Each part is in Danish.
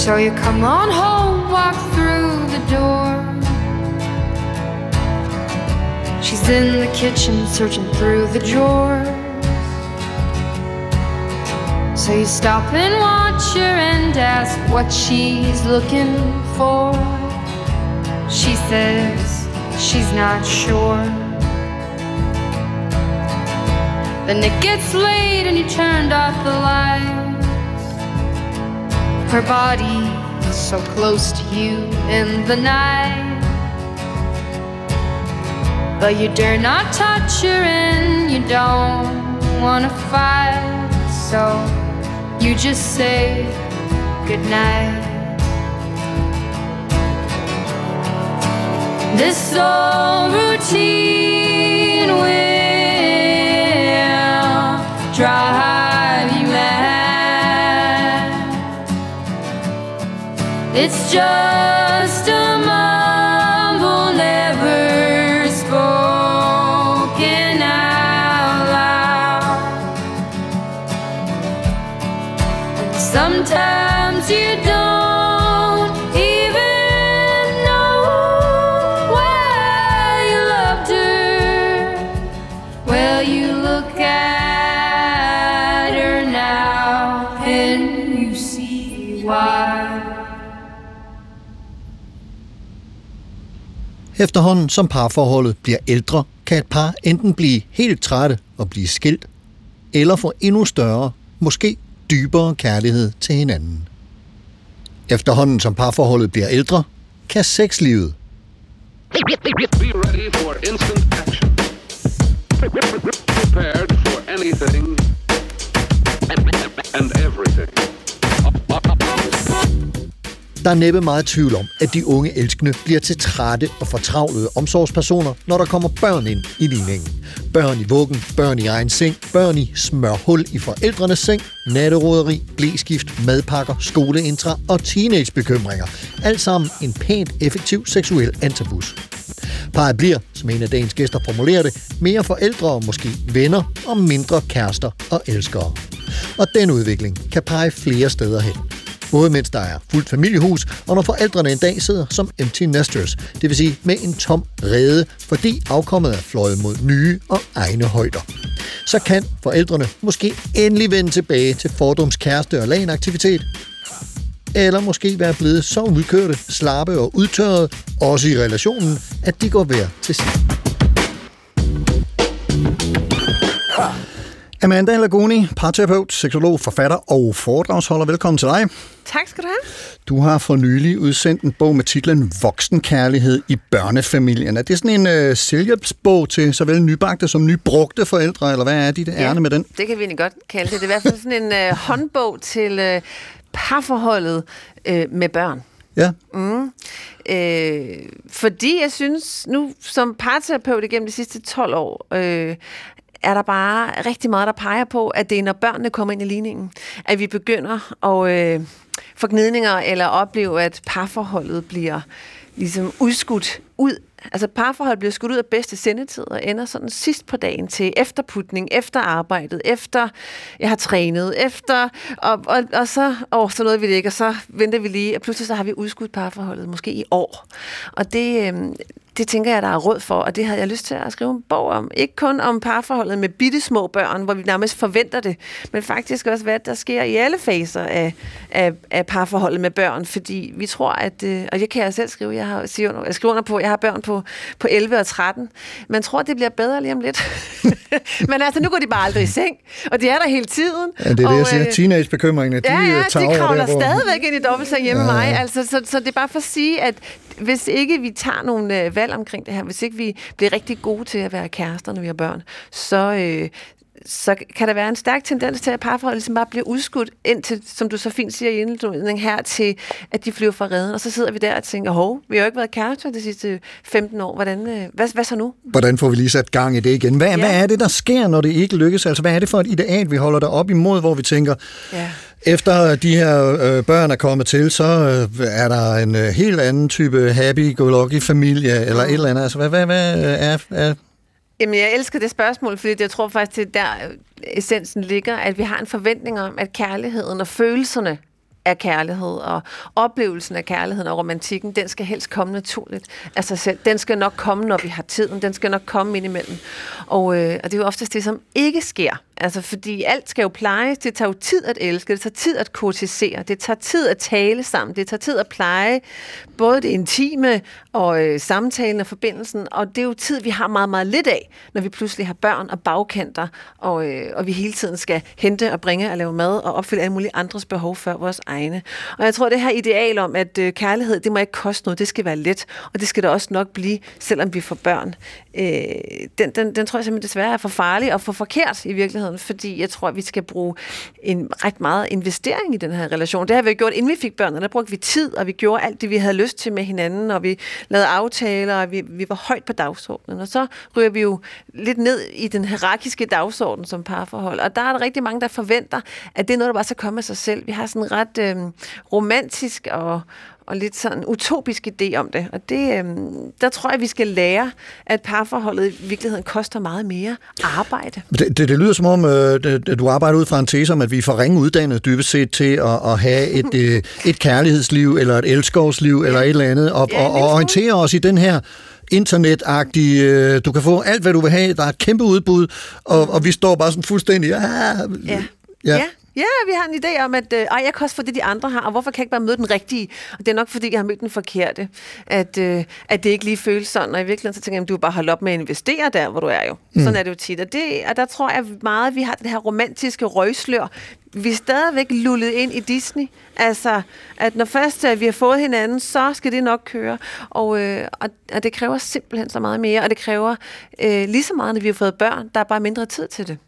So you come on home, walk through the door. She's in the kitchen, searching through the drawers. So you stop and watch her and ask what she's looking for. She says she's not sure. Then it gets late and you turned off the light. Her body so close to you in the night. But you dare not touch her and you don't wanna fight. So you just say goodnight. This old routine It's just a mumble never spoken out loud. Sometimes you don't Efterhånden som parforholdet bliver ældre, kan et par enten blive helt trætte og blive skilt, eller få endnu større, måske dybere kærlighed til hinanden. Efterhånden som parforholdet bliver ældre, kan sexlivet, Prepared for anything and everything der er næppe meget tvivl om, at de unge elskende bliver til trætte og fortravlede omsorgspersoner, når der kommer børn ind i ligningen. Børn i vuggen, børn i egen seng, børn i smørhul i forældrenes seng, natteroderi, blæskift, madpakker, skoleintra og teenagebekymringer. Alt sammen en pænt effektiv seksuel antabus. Parret bliver, som en af dagens gæster formulerer det, mere forældre og måske venner og mindre kærester og elskere. Og den udvikling kan pege flere steder hen. Både mens der er fuldt familiehus, og når forældrene en dag sidder som empty nesters, det vil sige med en tom rede, fordi afkommet er fløjet mod nye og egne højder. Så kan forældrene måske endelig vende tilbage til fordoms kæreste og lagenaktivitet, eller måske være blevet så udkørte, slappe og udtørrede, også i relationen, at de går værd til sig. Amanda Lagoni, parterapeut, seksolog, forfatter og foredragsholder. Velkommen til dig. Tak skal du have. Du har for nylig udsendt en bog med titlen Voksenkærlighed i børnefamilien. Er det sådan en øh, selvhjælpsbog til såvel nybagte som nybrugte forældre, eller hvad er dit ærne med den? Det kan vi egentlig godt kalde det. Det er i hvert fald sådan en øh, håndbog til øh, parforholdet øh, med børn. Ja, Mm. Øh, fordi jeg synes, nu som parterapeut igennem de sidste 12 år, øh, er der bare rigtig meget, der peger på, at det er, når børnene kommer ind i ligningen, at vi begynder at øh, få gnidninger eller opleve, at parforholdet bliver ligesom udskudt ud. Altså parforhold bliver skudt ud af bedste sendetid og ender sådan sidst på dagen til efterputning, efter arbejdet, efter jeg har trænet, efter, og, og, og så, åh, så nåede vi det ikke, og så venter vi lige, og pludselig så har vi udskudt parforholdet, måske i år. Og det, øh, det tænker jeg, der er råd for, og det havde jeg lyst til at skrive en bog om. Ikke kun om parforholdet med bitte små børn, hvor vi nærmest forventer det, men faktisk også, hvad der sker i alle faser af, af, af parforholdet med børn, fordi vi tror, at, øh, og det kan jeg selv skrive, jeg, har, jeg skriver under på, jeg har børn på, på 11 og 13, man tror, det bliver bedre lige om lidt. men altså, nu går de bare aldrig i seng, og de er der hele tiden. ja det er og, det, jeg siger. øh, Teenagebekymringerne, de Ja, ja, øh, tager de over kravler der, hvor... stadigvæk ind i dobbeltseng hjemme med Ja, mig. ja. Altså, så, så det er bare for at sige, at hvis ikke vi tager nogle øh, valg omkring det her, hvis ikke vi bliver rigtig gode til at være kærester, når vi har børn, så, øh, så kan der være en stærk tendens til, at parforhold ligesom bare bliver udskudt indtil, som du så fint siger i indledning her, til at de flyver fra redden. Og så sidder vi der og tænker, hov, vi har jo ikke været kærester de sidste 15 år. Hvordan, øh, hvad, hvad så nu? Hvordan får vi lige sat gang i det igen? Hvad, ja. hvad er det, der sker, når det ikke lykkes? Altså, hvad er det for et ideal, vi holder der op imod, hvor vi tænker, Ja. efter de her øh, børn er kommet til, så øh, er der en øh, helt anden type happy-go-lucky-familie, eller et eller andet. Altså, hvad, hvad, hvad er, er Jamen, jeg elsker det spørgsmål, fordi jeg tror faktisk, det er der øh, essensen ligger, at vi har en forventning om, at kærligheden og følelserne af kærlighed og oplevelsen af kærligheden og romantikken, den skal helst komme naturligt af sig selv. Den skal nok komme, når vi har tiden. Den skal nok komme indimellem. Og, øh, og det er jo oftest det, som ikke sker. Altså, fordi alt skal jo plejes. Det tager jo tid at elske. Det tager tid at kortisere. Det tager tid at tale sammen. Det tager tid at pleje både det intime og øh, samtalen og forbindelsen. Og det er jo tid, vi har meget, meget lidt af, når vi pludselig har børn og bagkanter, og, øh, og vi hele tiden skal hente og bringe og lave mad og opfylde alle mulige andres behov før vores egne. Og jeg tror, det her ideal om, at øh, kærlighed, det må ikke koste noget, det skal være let, og det skal det også nok blive, selvom vi får børn. Øh, den, den, den tror jeg simpelthen desværre er for farlig og for forkert i virkeligheden, fordi jeg tror, at vi skal bruge en ret meget investering i den her relation. Det har vi jo gjort, inden vi fik børn, og der brugte vi tid, og vi gjorde alt det, vi havde lyst til med hinanden, og vi lavede aftaler, og vi, vi var højt på dagsordenen. Og så ryger vi jo lidt ned i den hierarkiske dagsorden som parforhold, og der er der rigtig mange, der forventer, at det er noget, der bare skal komme af sig selv. Vi har sådan ret øh, romantisk og, og lidt sådan utopisk idé om det. Og det, øhm, der tror jeg, vi skal lære, at parforholdet i virkeligheden koster meget mere arbejde. Det, det, det lyder som om, øh, det, du arbejder ud fra en tese om, at vi er for ringe uddannet dybest set til at, at have et, øh, et kærlighedsliv, eller et elskovsliv, eller et eller andet, og, Ja, og, og orientere os i den her internetagtige, øh, du kan få alt, hvad du vil have, der er et kæmpe udbud, og, og vi står bare sådan fuldstændig, ah, Ja. Ja. ja. Ja, vi har en idé om, at øh, ej, jeg kan også få det, de andre har, og hvorfor kan jeg ikke bare møde den rigtige? Og det er nok, fordi jeg har mødt den forkerte, at, øh, at det ikke lige føles sådan. Og i virkeligheden, så tænker jeg, at du bare holde op med at investere der, hvor du er jo. Mm. Sådan er det jo tit. Og, det, og der tror jeg meget, at vi har det her romantiske røgslør. Vi er stadigvæk lullet ind i Disney. Altså, at når først øh, vi har fået hinanden, så skal det nok køre. Og, øh, og, og det kræver simpelthen så meget mere, og det kræver øh, lige så meget, når vi har fået børn. Der er bare mindre tid til det.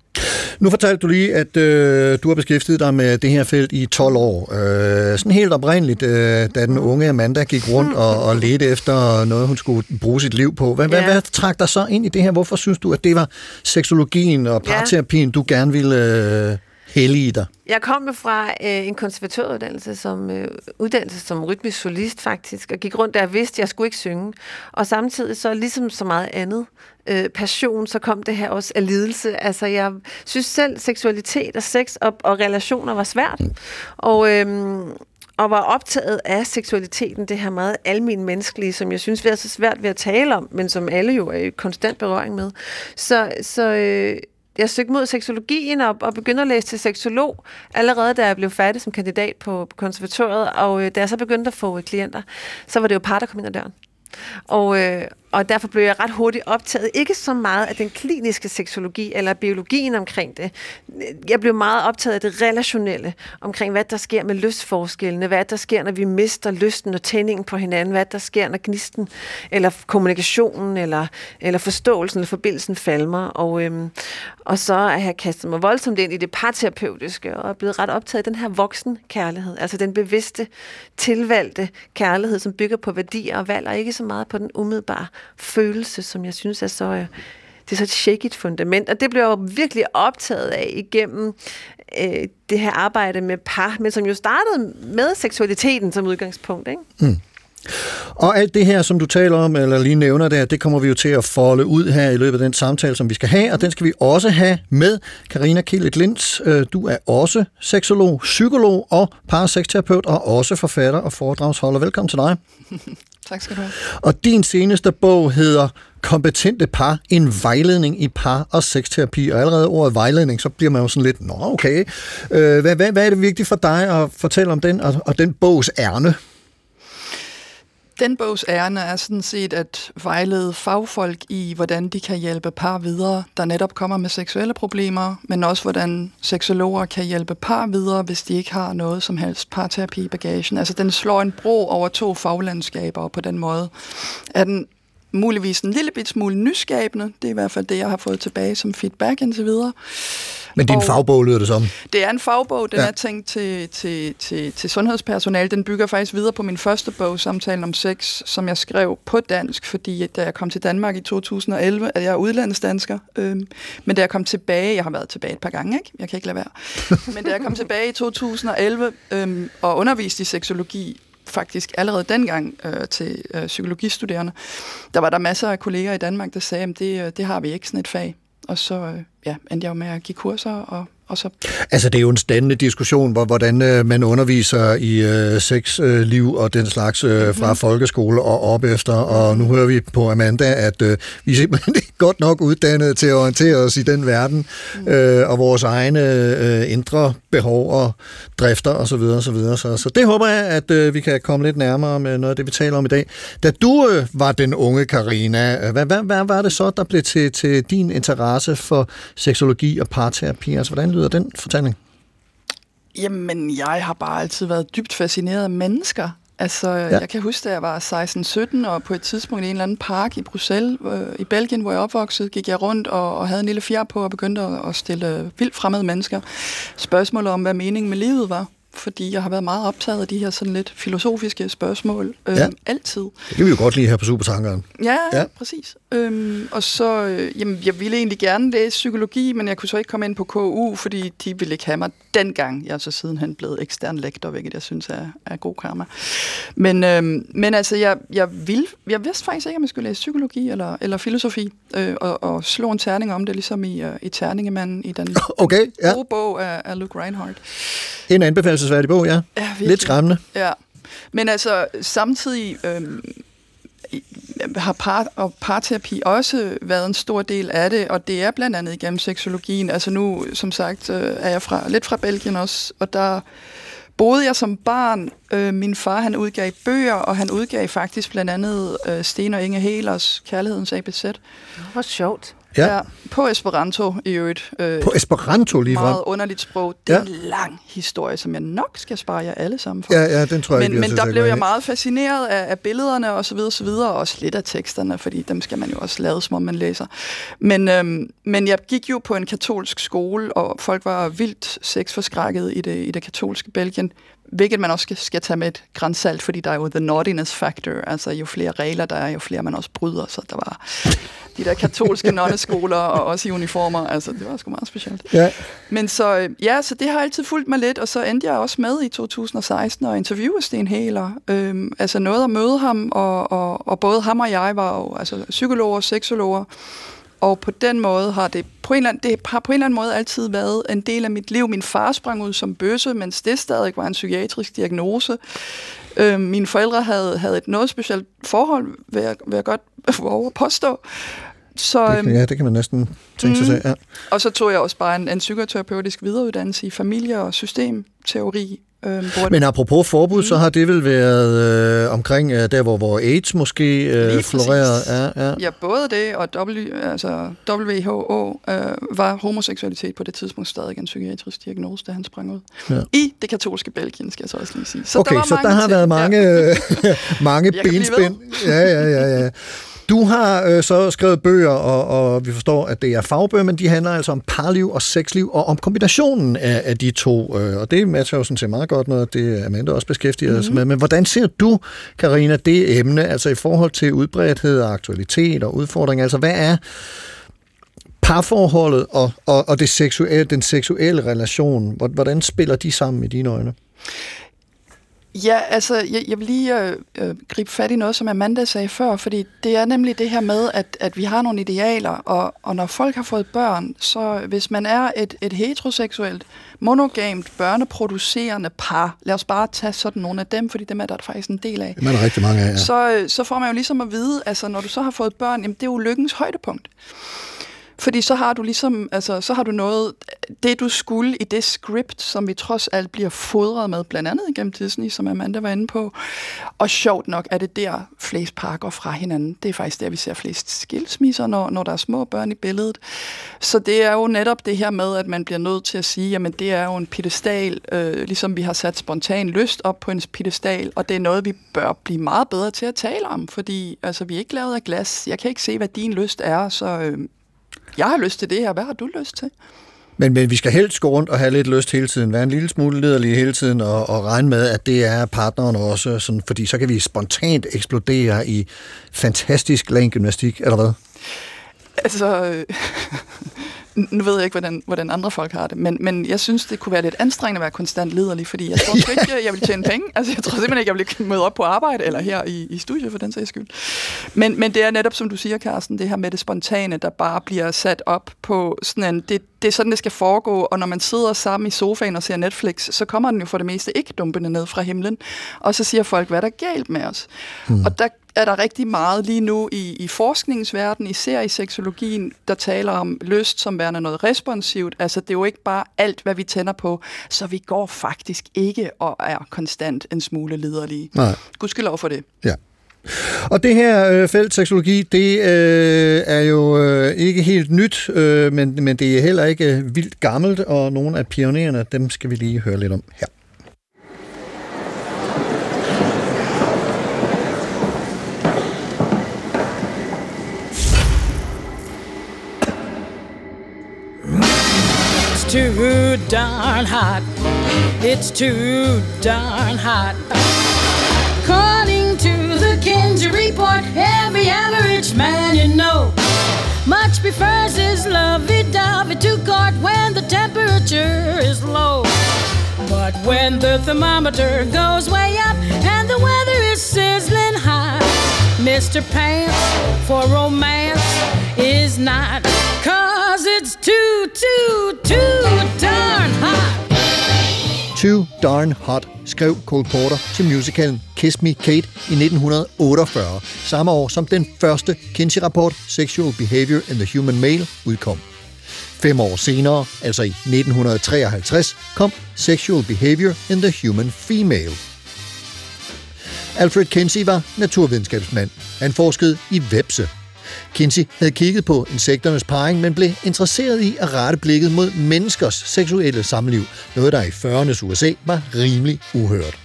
Nu fortalte du lige, at øh, du har beskæftiget dig med det her felt i 12 år. Øh, sådan helt oprindeligt, øh, da den unge Amanda gik rundt og, og ledte efter noget, hun skulle bruge sit liv på. Hvad, ja. hvad, Ja. hvad trak dig så ind i det her? Hvorfor synes du, at det var seksologien og Ja. parterapien, du gerne ville øh, i dig? Jeg kom jo fra øh, en konservatøruddannelse som øh, uddannelse som rytmisk solist faktisk, og gik rundt der og vidste, at jeg skulle ikke synge. Og samtidig så ligesom så meget andet øh, passion, så kom det her også af lidelse. Altså jeg synes selv, seksualitet og sex og, og relationer var svært. Og... Øh, og var optaget af seksualiteten, det her meget almen menneskelige, som jeg synes vi er så svært ved at tale om, men som alle jo er i konstant berøring med. Så, så øh, jeg søgte mod seksologien og, og begyndte at læse til seksolog, allerede da jeg blev færdig som kandidat på, på konservatoriet, og øh, da jeg så begyndte at få øh, klienter, så var det jo par, der kom ind ad døren. Og, øh, og derfor blev jeg ret hurtigt optaget, ikke så meget af den kliniske seksologi eller biologien omkring det. Jeg blev meget optaget af det relationelle, omkring hvad der sker med lystforskellene, hvad der sker, når vi mister lysten og tændingen på hinanden, hvad der sker, når gnisten eller kommunikationen eller, eller forståelsen eller forbindelsen falmer. Og, øhm, og så har jeg kastet mig voldsomt ind i det parterapeutiske og er blevet ret optaget af den her voksen kærlighed, altså den bevidste, tilvalgte kærlighed, som bygger på værdier og valg, og ikke så meget på den umiddelbare følelse, som jeg synes er så... Øh, det er så et shaky fundament, og det blev jeg jo virkelig optaget af igennem øh, det her arbejde med par, men som jo startede med seksualiteten som udgangspunkt. Ikke? Og alt det her, som du taler om, eller lige nævner der, det kommer vi jo til at folde ud her i løbet af den samtale, som vi skal have, og den skal vi også have med Karina Kielet Lins. Øh, Du er også seksolog, psykolog og parasexterapeut, og også forfatter og foredragsholder. Velkommen til dig. Tak skal du have. Og din seneste bog hedder Kompetente par, en vejledning i par- og sexterapi. Og allerede ordet vejledning, så bliver man jo sådan lidt, nå okay. Øh, Hvad, hvad, hvad er det vigtigt for dig at fortælle om den og, og den bogs ærne? Den bogs ærne er sådan set at vejlede fagfolk i, hvordan de kan hjælpe par videre, der netop kommer med seksuelle problemer, men også hvordan seksologer kan hjælpe par videre, hvis de ikke har noget som helst parterapi i bagagen. Altså den slår en bro over to faglandskaber, og på den måde er den muligvis en lille bit smule nyskabende. Det er i hvert fald det, jeg har fået tilbage som feedback indtil videre. Men din Og- fagbog lyder det som. Det er en fagbog, den ja. er tænkt til, til, til, til sundhedspersonale. Den bygger faktisk videre på min første bog, Samtalen om sex, som jeg skrev på dansk, fordi da jeg kom til Danmark i 2011, at jeg er udlandsdansker, øhm, men da jeg kom tilbage, jeg har været tilbage et par gange, ikke? jeg kan ikke lade være, men da jeg kom tilbage i 2011 øhm, og underviste i seksologi, faktisk allerede dengang øh, til øh, psykologistuderende, der var der masser af kolleger i Danmark, der sagde, at det, øh, det har vi ikke sådan et fag. Og så øh, ja, endte jeg jo med at give kurser, og, og så Altså, det er jo en spændende diskussion, hvor, hvordan øh, man underviser i øh, sexliv øh, og den slags øh, Mhm. fra folkeskole og op efter. Og nu hører vi på Amanda, at øh, vi er simpelthen ikke godt nok uddannet til at orientere os i den verden, Mhm. øh, og vores egne øh, indre behov og drifter osv. Så, videre, så, videre. så, så det håber jeg, at øh, vi kan komme lidt nærmere med noget af det, vi taler om i dag. Da du øh, var den unge Karina, øh, hvad, hvad, hvad var det så, der blev til, til din interesse for seksologi og parterapi? Altså, hvordan lyder den fortælling? Jamen, jeg har bare altid været dybt fascineret af mennesker. Altså, ja. jeg kan huske, da jeg var 16-17, og på et tidspunkt i en eller anden park i Bruxelles, øh, i Belgien, hvor jeg opvokset, gik jeg rundt og, og havde en lille fjer på og begyndte at, at stille vildt fremmede mennesker spørgsmål om, hvad meningen med livet var. Fordi jeg har været meget optaget af de her sådan lidt filosofiske spørgsmål. Øh, Ja. Altid. Det kan vi jo godt lide her på Supertankeren. Ja, Ja. præcis. Øhm, og så, øh, jamen, jeg ville egentlig gerne læse psykologi, men jeg kunne så ikke komme ind på KU, fordi de ville ikke have mig dengang. Jeg er så sidenhen blevet ekstern lektor, hvilket jeg synes er, er god karma. Men, øhm, men altså, jeg, jeg, ville, jeg vidste faktisk ikke, om jeg skulle læse psykologi eller, eller filosofi, øh, og, og slå en terning om det, ligesom i, uh, i Terningemanden i den Okay, ja. gode bog af, af Luke Reinhardt. En anbefalesværdig bog, ja. Ja, virkelig. Lidt skræmmende. Ja, men altså samtidig i- har par og parterapi også været en stor del af det, og det er blandt andet igennem seksologien. Altså nu, som sagt, øh, er jeg fra, lidt fra Belgien også, og der boede jeg som barn. Øh, min far, han udgav bøger, og han udgav faktisk blandt andet øh, Sten og Inge Helers Kærlighedens ABC. Hvor sjovt. Ja. på Esperanto i øvrigt. Øh, På Esperanto lige frem. meget underligt sprog. Det er Ja. en lang historie, som jeg nok skal spare jer alle sammen for. Ja, ja, den tror jeg men, ikke, men der blev jeg meget fascineret af, af billederne og så videre, så videre, og også lidt af teksterne, fordi dem skal man jo også lade, som om man læser. Men, øhm, men jeg gik jo på en katolsk skole, og folk var vildt sexforskrækket i det, i det katolske Belgien, hvilket man også skal, skal tage med et grænsalt, fordi der er jo the naughtiness factor, altså jo flere regler der er, jo flere man også bryder, så der var de der katolske nonneskoler, og også i uniformer, altså det var sgu meget specielt. Ja. Men så, ja, så det har altid fulgt mig lidt, og så endte jeg også med i 2016 og interviewe Sten Hæler. Øhm, altså noget at møde ham, og, og, og både ham og jeg var jo altså, psykologer og seksologer, og på den måde har det på en, eller anden, det har på en eller anden måde altid været en del af mit liv. Min far sprang ud som bøsse, mens det stadig var en psykiatrisk diagnose. Øhm, mine forældre havde, havde et noget specielt forhold, vil jeg, vil jeg godt våge at påstå. Så, Det, øhm, kan- ja, det kan man næsten tænke sig til. Ja. og så tog jeg også bare en, en psykoterapeutisk videreuddannelse i familie- og systemteori. Øh, Men apropos forbud, så har det vel været øh, omkring øh, der, hvor, hvor AIDS måske øh, florerede. Ja, ja. Ja, både det og w, altså WHO øh, var homoseksualitet på det tidspunkt stadig en psykiatrisk diagnose, da han sprang ud. Ja. I det katolske Belgien, skal jeg så også lige sige. Så okay, der var så mange der har ting. været mange, Ja. mange benspænd. Ja, ja, ja, ja. Du har øh, så skrevet bøger, og, og vi forstår, at det er fagbøger, men de handler altså om parliv og sexliv, og om kombinationen af, af de to. Øh, og det matcher jo sådan set meget godt noget, det Amanda også beskæftiger mm-hmm. sig med. Men hvordan ser du, Karina, det emne, altså i forhold til udbredthed og aktualitet og udfordring? Altså hvad er parforholdet og, og, og det seksuelle, den seksuelle relation? Hvordan spiller de sammen i dine øjne? Ja, altså, jeg, jeg vil lige øh, øh, gribe fat i noget, som Amanda sagde før, fordi det er nemlig det her med, at, at vi har nogle idealer, og, og når folk har fået børn, så hvis man er et, et heteroseksuelt, monogamt, børneproducerende par, lad os bare tage sådan nogle af dem, fordi dem er der faktisk en del af, Det er der rigtig mange af, ja. så, øh, så får man jo ligesom at vide, altså når du så har fået børn, jamen det er jo lykkens højdepunkt. Fordi så har du ligesom, altså, så har du noget, det du skulle i det script, som vi trods alt bliver fodret med, blandt andet igennem Disney, som Amanda var inde på. Og sjovt nok er det der, flest pakker fra hinanden. Det er faktisk der, vi ser flest skilsmisser, når, når der er små børn i billedet. Så det er jo netop det her med, at man bliver nødt til at sige, jamen det er jo en pedestal, øh, ligesom vi har sat spontan lyst op på en pedestal, og det er noget, vi bør blive meget bedre til at tale om, fordi altså, vi er ikke lavet af glas. Jeg kan ikke se, hvad din lyst er, så øh, jeg har lyst til det her. Hvad har du lyst til? Men, men vi skal helst gå rundt og have lidt lyst hele tiden, være en lille smule lederlig hele tiden, og, og regne med, at det er partneren også, sådan, fordi så kan vi spontant eksplodere i fantastisk gymnastik, eller hvad? Altså, øh, nu ved jeg ikke, hvordan, hvordan andre folk har det, men, men jeg synes, det kunne være lidt anstrengende at være konstant lederlig, fordi jeg tror ikke, jeg vil tjene penge. Altså, jeg tror simpelthen ikke, jeg vil møde op på arbejde, eller her i, i studiet for den sags skyld. Men, men det er netop, som du siger, Carsten, det her med det spontane, der bare bliver sat op på sådan en, det, det er sådan, det skal foregå, og når man sidder sammen i sofaen og ser Netflix, så kommer den jo for det meste ikke dumpende ned fra himlen, og så siger folk, hvad er der galt med os? Hmm. Og der er der rigtig meget lige nu i, i forskningsverdenen, især i seksologien, der taler om lyst som værende noget responsivt. Altså det er jo ikke bare alt, hvad vi tænder på, så vi går faktisk ikke og er konstant en smule liderlige. Nej. Gudskelov for det. Ja. Og det her øh, felt seksologi, det øh, er jo øh, ikke helt nyt, øh, men, men det er heller ikke øh, vildt gammelt, og nogle af pionererne, dem skal vi lige høre lidt om her. Too darn hot. It's too darn hot. According to the Kinsey report, every average man you know much prefers his lovey-dovey to court when the temperature is low. But when the thermometer goes way up and the weather is sizzling hot, Mr. Pants for romance is not Cause it's too, too, too darn hot. Too Darn Hot skrev Cole Porter til musicalen Kiss Me Kate i 1948, samme år som den første Kinsey-rapport Sexual Behavior in the Human Male udkom. Fem år senere, altså i 1953, kom Sexual Behavior in the Human Female. Alfred Kinsey var naturvidenskabsmand. Han forskede i vepse, Kinsey havde kigget på insekternes parring, men blev interesseret i at rette blikket mod menneskers seksuelle samliv, noget der i 40'ernes USA var rimelig uhørt.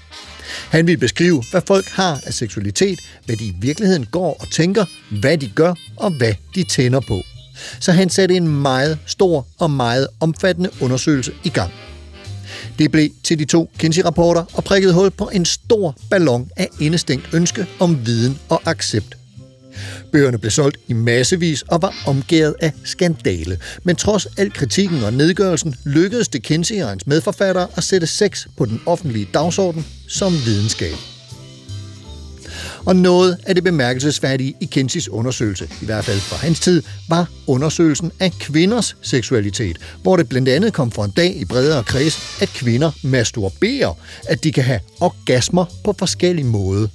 Han ville beskrive, hvad folk har af seksualitet, hvad de i virkeligheden går og tænker, hvad de gør og hvad de tænder på. Så han satte en meget stor og meget omfattende undersøgelse i gang. Det blev til de to Kinsey-rapporter og prikkede hul på en stor ballon af indestængt ønske om viden og accept Bøgerne blev solgt i massevis og var omgået af skandale. Men trods al kritikken og nedgørelsen lykkedes det Kinsey og hans medforfattere at sætte sex på den offentlige dagsorden som videnskab. Og noget af det bemærkelsesværdige i Kinseys undersøgelse, i hvert fald fra hans tid, var undersøgelsen af kvinders seksualitet, hvor det blandt andet kom for en dag i bredere kreds, at kvinder masturberer, at de kan have orgasmer på forskellige måder.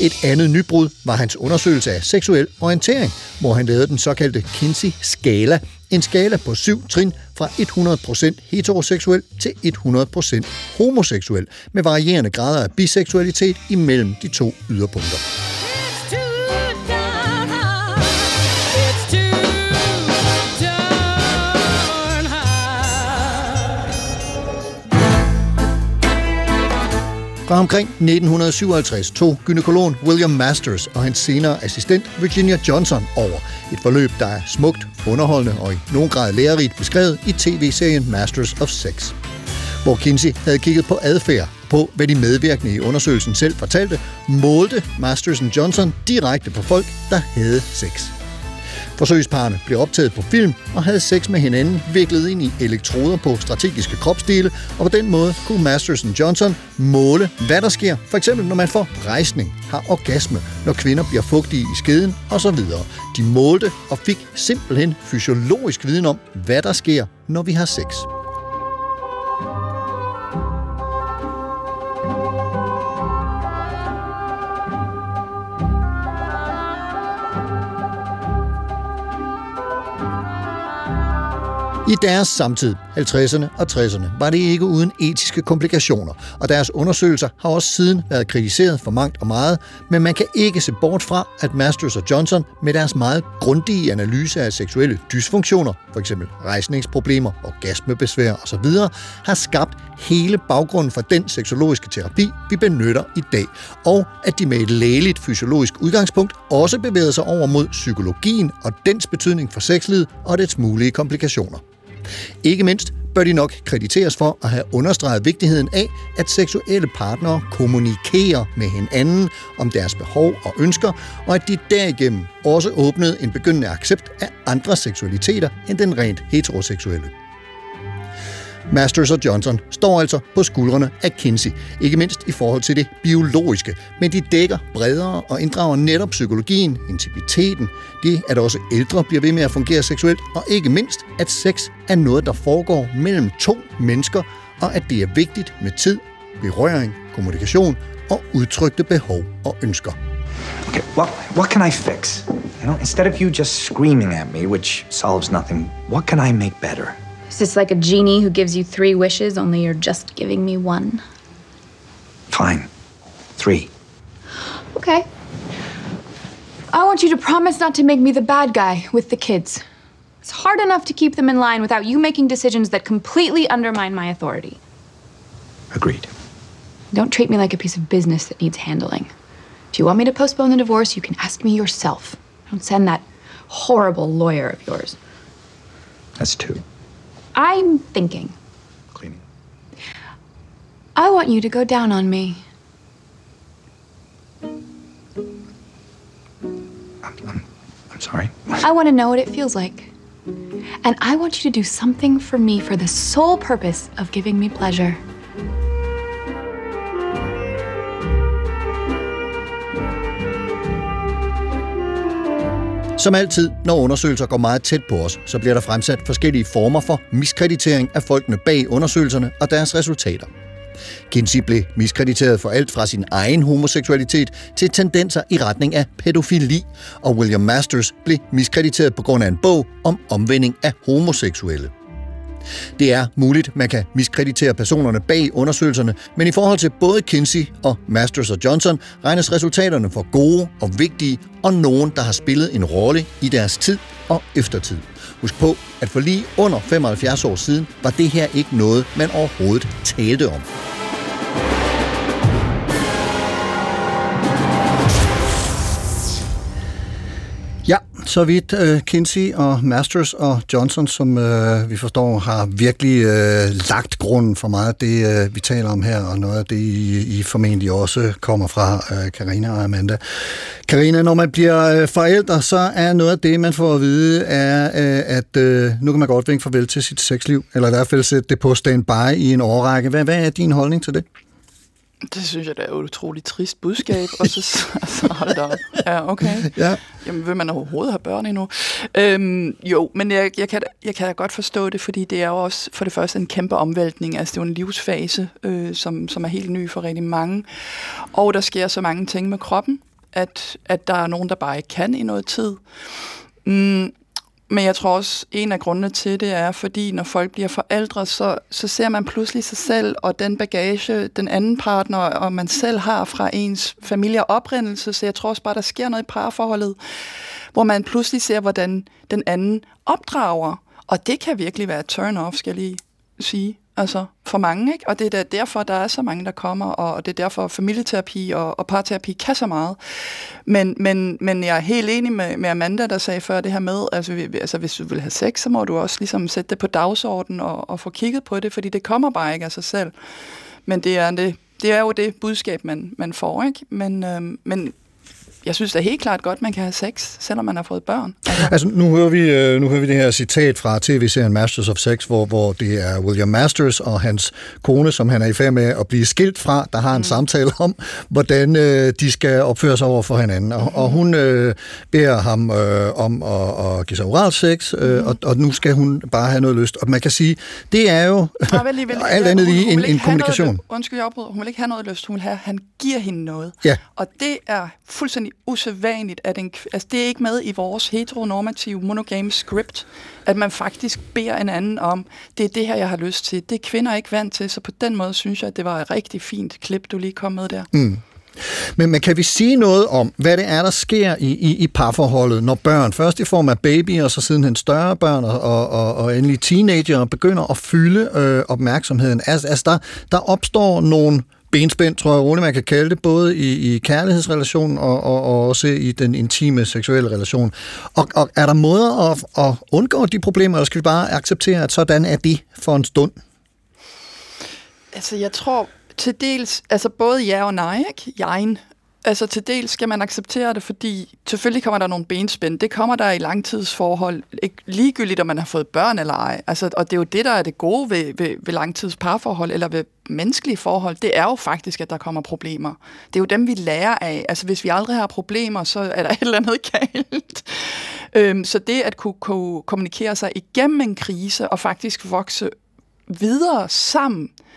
Et andet nybrud var hans undersøgelse af seksuel orientering, hvor han lavede den såkaldte Kinsey-skala, en skala på syv trin fra 100% heteroseksuel til 100% homoseksuel, med varierende grader af biseksualitet imellem de to yderpunkter. Fra omkring 1957 tog gynekologen William Masters og hans senere assistent Virginia Johnson over. Et forløb, der er smukt, underholdende og i nogen grad lærerigt beskrevet i tv-serien Masters of Sex. Hvor Kinsey havde kigget på adfærd, på hvad de medvirkende i undersøgelsen selv fortalte, målte Masters Johnson direkte på folk, der havde sex. Forsøgsparerne blev optaget på film og havde sex med hinanden viklet ind i elektroder på strategiske kropsdele, og på den måde kunne Masters Johnson måle, hvad der sker, for eksempel når man får rejsning, har orgasme, når kvinder bliver fugtige i skeden osv. De målte og fik simpelthen fysiologisk viden om, hvad der sker, når vi har sex. I deres samtid, 50'erne og 60'erne, var det ikke uden etiske komplikationer, og deres undersøgelser har også siden været kritiseret for mangt og meget, men man kan ikke se bort fra, at Masters og Johnson med deres meget grundige analyse af seksuelle dysfunktioner, f.eks. rejsningsproblemer, orgasmebesvær osv., har skabt hele baggrunden for den seksologiske terapi, vi benytter i dag, og at de med et lægeligt fysiologisk udgangspunkt også bevæger sig over mod psykologien og dens betydning for sexlivet og dets mulige komplikationer. Ikke mindst bør de nok krediteres for at have understreget vigtigheden af, at seksuelle partnere kommunikerer med hinanden om deres behov og ønsker, og at de derigennem også åbnede en begyndende accept af andre seksualiteter end den rent heteroseksuelle. Masters og Johnson står altså på skuldrene af Kinsey, ikke mindst i forhold til det biologiske, men de dækker bredere og inddrager netop psykologien, intimiteten, det at også ældre bliver ved med at fungere seksuelt, og ikke mindst, at sex er noget, der foregår mellem to mennesker, og at det er vigtigt med tid, berøring, kommunikation og udtrykte behov og ønsker. Okay, what, what can I fix? You know, instead of you just screaming at me, which solves nothing, what can I make better? Is this like a genie who gives you three wishes, only you're just giving me one? Fine. Three. Okay. I want you to promise not to make me the bad guy with the kids. It's hard enough to keep them in line without you making decisions that completely undermine my authority. Agreed. Don't treat me like a piece of business that needs handling. If you want me to postpone the divorce, you can ask me yourself. Don't send that horrible lawyer of yours. That's two. I'm thinking. Cleaning. I want you to go down on me. I'm I'm sorry. I want to know what it feels like. And I want you to do something for me for the sole purpose of giving me pleasure. Som altid, når undersøgelser går meget tæt på os, så bliver der fremsat forskellige former for miskreditering af folkene bag undersøgelserne og deres resultater. Kinsey blev miskrediteret for alt fra sin egen homoseksualitet til tendenser i retning af pædofili, og William Masters blev miskrediteret på grund af en bog om omvending af homoseksuelle. Det er muligt, man kan miskreditere personerne bag undersøgelserne, men i forhold til både Kinsey og Masters og Johnson regnes resultaterne for gode og vigtige, og nogen, der har spillet en rolle i deres tid og eftertid. Husk på, at for lige under 75 år siden var det her ikke noget, man overhovedet talte om. Ja, så vidt uh, øh, Kinsey og Masters og Johnson, som uh, vi forstår, har virkelig uh, lagt grunden for meget af det, uh, vi taler om her, og noget af det, I, I formentlig også kommer fra, uh, Karina og Amanda. Karina, når man bliver uh, forældre, så er noget af det, man får at vide, er, uh, at uh, nu kan man godt vinke farvel til sit sexliv, eller i hvert fald sætte det på standby i en årrække. Hvad, hvad er din holdning til det? Det synes jeg, det er et utroligt trist budskab, og så, så hold da op. Ja, okay. Ja. Jamen, vil man overhovedet have børn endnu? Øhm, jo, men jeg, jeg, kan, jeg kan godt forstå det, fordi det er jo også for det første en kæmpe omvæltning. Altså, det er jo en livsfase, øh, som, som er helt ny for rigtig mange. Og der sker så mange ting med kroppen, at, at der er nogen, der bare ikke kan i noget tid. Mm, men jeg tror også, en af grundene til det er, fordi når folk bliver forældre, så, så ser man pludselig sig selv og den bagage, den anden partner og man selv har fra ens familie og oprindelse. Så jeg tror også bare, der sker noget i parforholdet, hvor man pludselig ser, hvordan den anden opdrager. Og det kan virkelig være et turn-off, skal jeg lige sige. Altså for mange, ikke? Og det er derfor, der er så mange, der kommer, og det er derfor, familieterapi og, og parterapi kan så meget. Men, men, men jeg er helt enig med, med Amanda, der sagde før det her med, altså, vi, altså hvis du vil have sex, så må du også ligesom sætte det på dagsordenen og, og få kigget på det, fordi det kommer bare ikke af sig selv. Men det er, det, det er jo det budskab, man, man får, ikke? Men, øhm, men jeg synes da helt klart godt, man kan have sex, selvom man har fået børn. Altså, altså nu, hører vi, øh, nu hører vi det her citat fra tv-serien Masters of Sex, hvor, hvor det er William Masters og hans kone, som han er i færd med at blive skilt fra, der har en mm. samtale om, hvordan øh, de skal opføre sig over for hinanden. Og, og hun øh, beder ham øh, om at, at give sig oral sex, øh, mm. og, og nu skal hun bare have noget lyst. Og man kan sige, det er jo ja, vel, vel, alt andet lige en, en kommunikation. Noget, undskyld, jeg opbryder. Hun vil ikke have noget lyst. Hun vil have, han giver hende noget. Ja. Og det er fuldstændig usædvanligt, at en, altså det er ikke med i vores heteronormative monogame script, at man faktisk beder en anden om, det er det her, jeg har lyst til. Det er kvinder ikke vant til, så på den måde synes jeg, at det var et rigtig fint klip, du lige kom med der. Mm. Men, men kan vi sige noget om, hvad det er, der sker i, i, i parforholdet, når børn, først i form af babyer, og så sidenhen større børn og, og, og, og endelig teenager, begynder at fylde øh, opmærksomheden? Altså, altså der, der opstår nogle benspænd, tror jeg roligt, man kan kalde det, både i, i kærlighedsrelationen og, og, og også i den intime seksuelle relation. Og, og er der måder at, at undgå de problemer, eller skal vi bare acceptere, at sådan er det for en stund? Altså, jeg tror til dels, altså både ja og nej, ikke? Jein. Altså til dels skal man acceptere det, fordi selvfølgelig kommer der nogle benspænd. Det kommer der i langtidsforhold, ikke ligegyldigt om man har fået børn eller ej. Altså, og det er jo det, der er det gode ved, ved, ved langtidsparforhold eller ved menneskelige forhold. Det er jo faktisk, at der kommer problemer. Det er jo dem, vi lærer af. Altså hvis vi aldrig har problemer, så er der et eller andet galt. Øhm, så det at kunne, kunne kommunikere sig igennem en krise og faktisk vokse videre sammen, øh,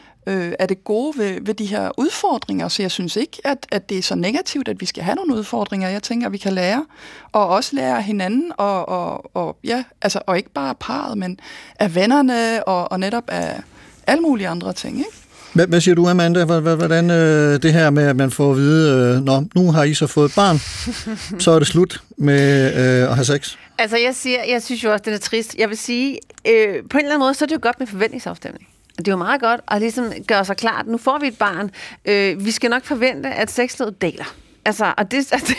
er det gode ved, ved de her udfordringer. Så jeg synes ikke, at, at det er så negativt, at vi skal have nogle udfordringer. Jeg tænker, at vi kan lære, og også lære af hinanden, og, og, og, ja, altså, og ikke bare parret, men af vennerne, og, og netop af alle mulige andre ting. Ikke? Hvad, hvad siger du, Amanda? Hvordan øh, det her med, at man får at vide, øh, Nå, nu har I så fået et barn, så er det slut med øh, at have sex? Altså, jeg, siger, jeg synes jo også, det er trist. Jeg vil sige, øh, på en eller anden måde, så er det jo godt med forventningsafstemning. Det er jo meget godt at ligesom gøre sig klart, nu får vi et barn. Øh, vi skal nok forvente, at sexlivet deler. Altså, og det, altså,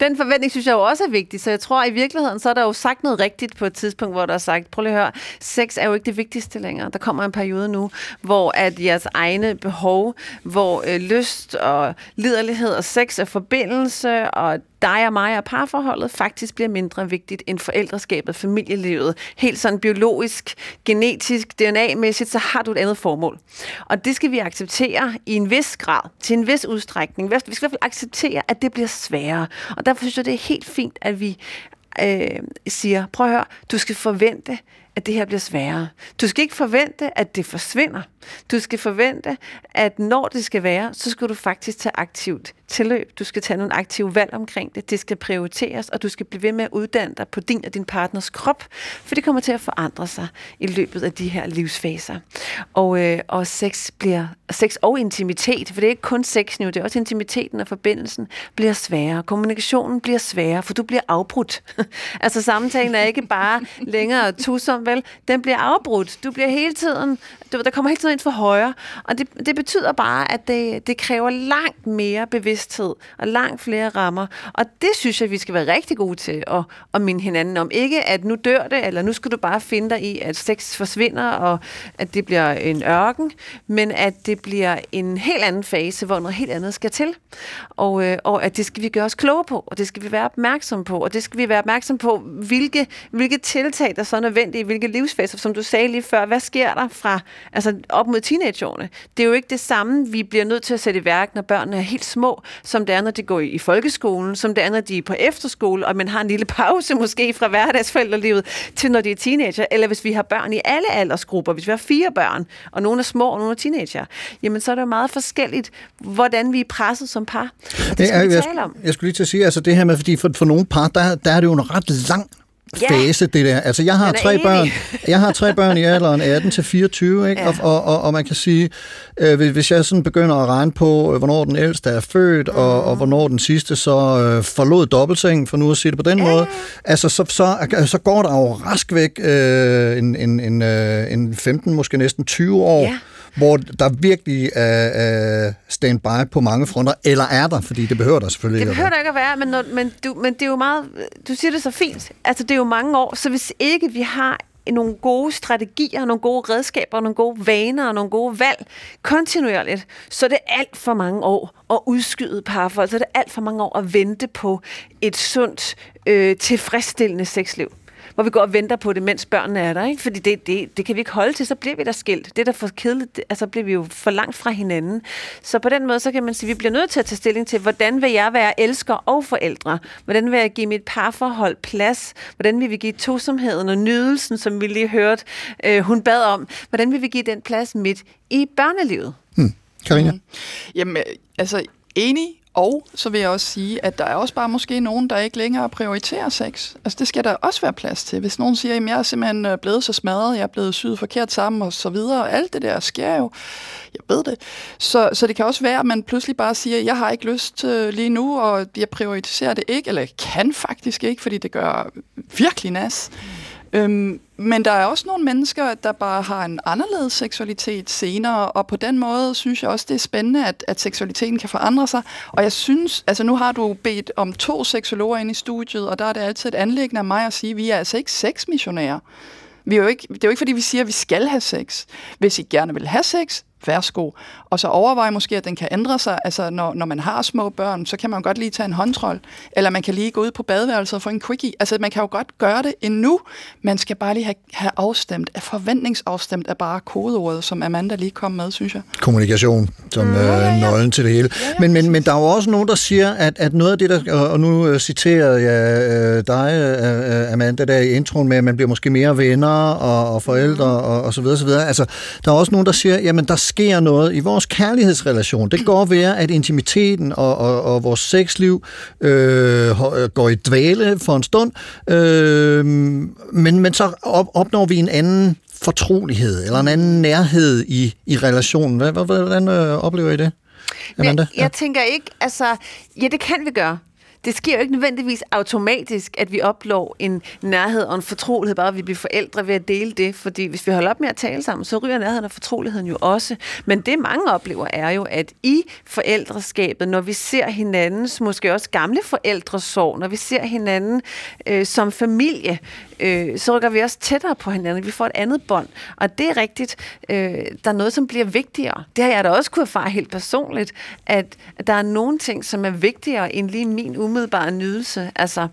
den forventning synes jeg jo også er vigtig, så jeg tror, at i virkeligheden, så er der jo sagt noget rigtigt på et tidspunkt, hvor der er sagt, prøv lige at høre, sex er jo ikke det vigtigste længere. Der kommer en periode nu, hvor at jeres egne behov, hvor øh, lyst og liderlighed og sex og forbindelse og dig og mig og parforholdet faktisk bliver mindre vigtigt end forældreskabet, familielivet. Helt sådan biologisk, genetisk, DNA-mæssigt, så har du et andet formål. Og det skal vi acceptere i en vis grad, til en vis udstrækning. Vi skal i hvert fald acceptere, at det bliver sværere. Og derfor synes jeg, det er helt fint, at vi øh, siger, prøv at høre, du skal forvente, at det her bliver sværere. Du skal ikke forvente, at det forsvinder. Du skal forvente, at når det skal være, så skal du faktisk tage aktivt tilløb. Du skal tage nogle aktive valg omkring det. Det skal prioriteres, og du skal blive ved med at uddanne dig på din og din partners krop, for det kommer til at forandre sig i løbet af de her livsfaser. Og, øh, og sex bliver sex og intimitet, for det er ikke kun sex nu, det er også intimiteten og forbindelsen, bliver sværere. Kommunikationen bliver sværere, for du bliver afbrudt. altså samtalen er ikke bare længere tusom, vel? Den bliver afbrudt. Du bliver hele tiden, du, der kommer hele tiden ind for højre, og det, det betyder bare, at det, det kræver langt mere bevidsthed og langt flere rammer. Og det synes jeg, vi skal være rigtig gode til at, at minde hinanden om. Ikke at nu dør det, eller nu skal du bare finde dig i, at sex forsvinder, og at det bliver en ørken, men at det bliver en helt anden fase, hvor noget helt andet skal til. Og, øh, og at det skal vi gøre os kloge på, og det skal vi være opmærksom på, og det skal vi være opmærksom på, hvilke, hvilke tiltag, der så er nødvendige, hvilke livsfaser, som du sagde lige før, hvad sker der fra altså op mod teenageårene? Det er jo ikke det samme, vi bliver nødt til at sætte i værk, når børnene er helt små, som det er, når de går i, i folkeskolen, som det er, når de er på efterskole, og man har en lille pause måske fra hverdagsforældrelivet, til når de er teenager, eller hvis vi har børn i alle aldersgrupper, hvis vi har fire børn, og nogle er små, og nogle er teenager, jamen så er det jo meget forskelligt, hvordan vi er presset som par. Og det skal jeg, vi jeg, tale om. jeg skulle lige til at sige, altså det her med, fordi for, for nogle par, der, der er det jo en ret lang Ja. fase, det der. Altså, jeg har tre enig. børn. Jeg har tre børn i alderen 18 til 24, ikke? Ja. Og, og, og, og man kan sige, øh, hvis- jeg sådan begynder at regne på, øh, hvornår den ældste er født, mm. og, og hvornår den sidste så øh, forlod dobbeltsengen, for nu at sige det på den måde, altså, så, så, så går der jo rask væk øh, en, en, en, øh, en 15, måske næsten 20 år, Ja. Hvor der virkelig er, er stand-by på mange fronter, eller er der, fordi det behøver der selvfølgelig Det ikke behøver der ikke at være, men, når, men, du, men det er jo meget... Du siger det så fint. Altså, det er jo mange år, så hvis ikke vi har nogle gode strategier, nogle gode redskaber, nogle gode vaner og nogle gode valg kontinuerligt, så er det alt for mange år at udskyde parforhold, så er det alt for mange år at vente på et sundt, øh, tilfredsstillende sexliv hvor vi går og venter på det, mens børnene er der. Ikke? Fordi det, det, det kan vi ikke holde til, så bliver vi der skilt. Det er der for kedeligt, det- altså bliver vi jo for langt fra hinanden. Så på den måde, så kan man sige, at vi bliver nødt til at tage stilling til, hvordan vil jeg være elsker og forældre? Hvordan vil jeg give mit parforhold plads? Hvordan vil vi give tosomheden og nydelsen, som vi lige hørte, øh, hun bad om? Hvordan vil vi give den plads midt i børnelivet? Karina? Jamen, øh, altså enig, og så vil jeg også sige, at der er også bare måske nogen, der ikke længere prioriterer sex. Altså det skal der også være plads til. Hvis nogen siger, at jeg er simpelthen øh, blevet så smadret, jeg er blevet syet forkert sammen og så videre, alt det der sker jo, jeg ved det. Så, så det kan også være, at man pludselig bare siger, jeg har ikke lyst øh, lige nu, og jeg prioriterer det ikke, eller jeg kan faktisk ikke, fordi det gør virkelig nas. Øhm, men der er også nogle mennesker, der bare har en anderledes seksualitet senere, og på den måde synes jeg også, det er spændende, at, at seksualiteten kan forandre sig. Og jeg synes, altså nu har du bedt om to seksologer ind i studiet, og der er det altid et anlæggende af mig at sige, at vi er altså ikke sexmissionærer. Vi er jo ikke, det er jo ikke, fordi vi siger, at vi skal have sex. Hvis I gerne vil have sex, værsgo. Og så overvej måske, at den kan ændre sig. Altså, når, når man har små børn, så kan man godt lige tage en håndtrol, eller man kan lige gå ud på badeværelset og få en quickie. Altså, man kan jo godt gøre det endnu. Man skal bare lige have, have afstemt. Forventningsafstemt er bare kodeordet, som Amanda lige kom med, synes jeg. Kommunikation som mm, ja, ja. nøglen til det hele. Ja, ja, men, men, men der er jo også nogen, der siger, at, at noget af det, der, og nu uh, citerer jeg uh, dig, uh, Amanda, der i introen med, at man bliver måske mere venner og, og forældre mm. og, og så videre, så videre. Altså, der er også nogen, der siger, jamen der sker noget i vores kærlighedsrelation. Det går ved, at intimiteten og, og, og vores sexliv øh, går i dvale for en stund, øh, men, men så op, opnår vi en anden fortrolighed, eller en anden nærhed i, i relationen. Hvordan, hvordan øh, oplever I det? Amanda? Jeg, jeg ja. tænker ikke, altså, ja, det kan vi gøre det sker jo ikke nødvendigvis automatisk, at vi opnår en nærhed og en fortrolighed, bare at vi bliver forældre ved at dele det. Fordi hvis vi holder op med at tale sammen, så ryger nærheden og fortroligheden jo også. Men det mange oplever er jo, at i forældreskabet, når vi ser hinandens, måske også gamle forældres sorg, når vi ser hinanden øh, som familie, øh, så rykker vi også tættere på hinanden. Vi får et andet bånd. Og det er rigtigt. Øh, der er noget, som bliver vigtigere. Det har jeg da også kunne erfare helt personligt, at der er nogle ting, som er vigtigere end lige min umiddelbare nydelse. Altså,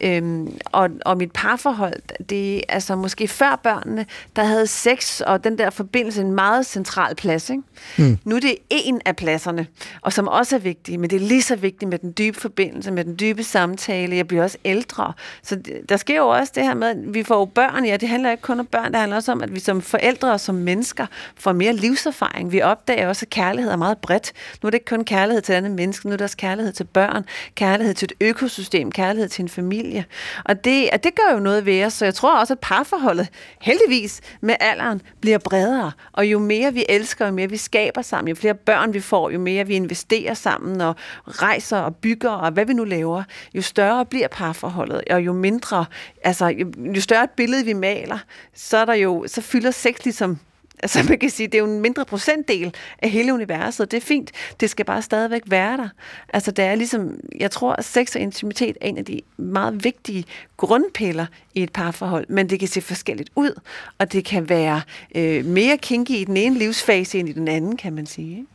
øh, og, og mit parforhold, det altså måske før børnene, der havde sex og den der forbindelse en meget central plads. Ikke? Mm. Nu er det en af pladserne, og som også er vigtig, men det er lige så vigtigt med den dybe forbindelse, med den dybe samtale. Jeg bliver også ældre. Så der sker jo også det her med, at vi får jo børn, ja, det handler ikke kun om børn, det handler også om, at vi som forældre og som mennesker får mere livserfaring. Vi opdager også, at kærlighed er meget bredt. Nu er det ikke kun kærlighed til andre mennesker, nu er det også kærlighed til børn, kærlighed til et økosystem, kærlighed til en familie. Og det, og det gør jo noget ved os, så jeg tror også, at parforholdet heldigvis med alderen bliver bredere. Og jo mere vi elsker, jo mere vi skaber sammen, jo flere børn vi får, jo mere vi investerer sammen og rejser og bygger og hvad vi nu laver, jo større bliver parforholdet, og jo mindre, altså jo, jo større et billede vi maler, så, er der jo, så fylder sex ligesom Altså man kan sige, det er jo en mindre procentdel af hele universet. Det er fint. Det skal bare stadigvæk være der. Altså det er ligesom, jeg tror, at sex og intimitet er en af de meget vigtige grundpiller i et parforhold. Men det kan se forskelligt ud, og det kan være øh, mere kinky i den ene livsfase end i den anden, kan man sige. Ikke?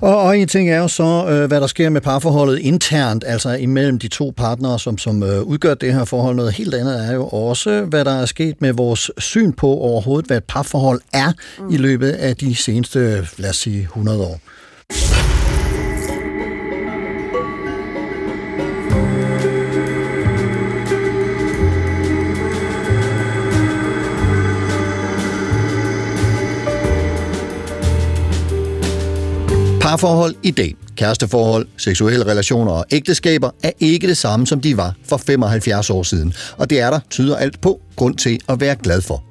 Og, og en ting er jo så, øh, hvad der sker med parforholdet internt, altså imellem de to partnere, som, som øh, udgør det her forhold. Noget helt andet er jo også, hvad der er sket med vores syn på overhovedet, hvad et parforhold er mm. i løbet af de seneste, lad os sige, 100 år. Parforhold i dag, kæresteforhold, seksuelle relationer og ægteskaber er ikke det samme, som de var for 75 år siden. Og det er der, tyder alt på, grund til at være glad for.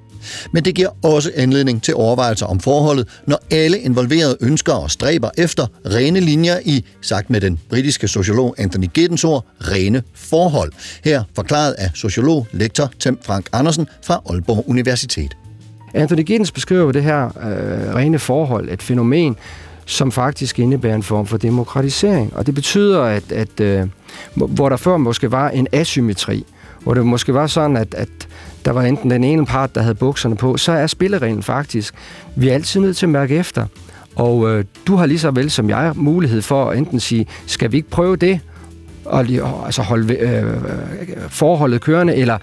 Men det giver også anledning til overvejelser om forholdet, når alle involverede ønsker og stræber efter rene linjer i, sagt med den britiske sociolog Anthony Giddens ord, rene forhold. Her forklaret af sociolog, lektor Tim Frank Andersen fra Aalborg Universitet. Anthony Giddens beskriver det her øh, rene forhold, et fænomen, som faktisk indebærer en form for demokratisering. Og det betyder, at, at øh, hvor der før måske var en asymmetri, hvor det måske var sådan, at, at der var enten den ene part, der havde bukserne på, så er spillereglen faktisk, vi er altid nødt til at mærke efter. Og øh, du har lige så vel som jeg mulighed for at enten sige, skal vi ikke prøve det, og lige, altså holde øh, øh forholdet kørende, eller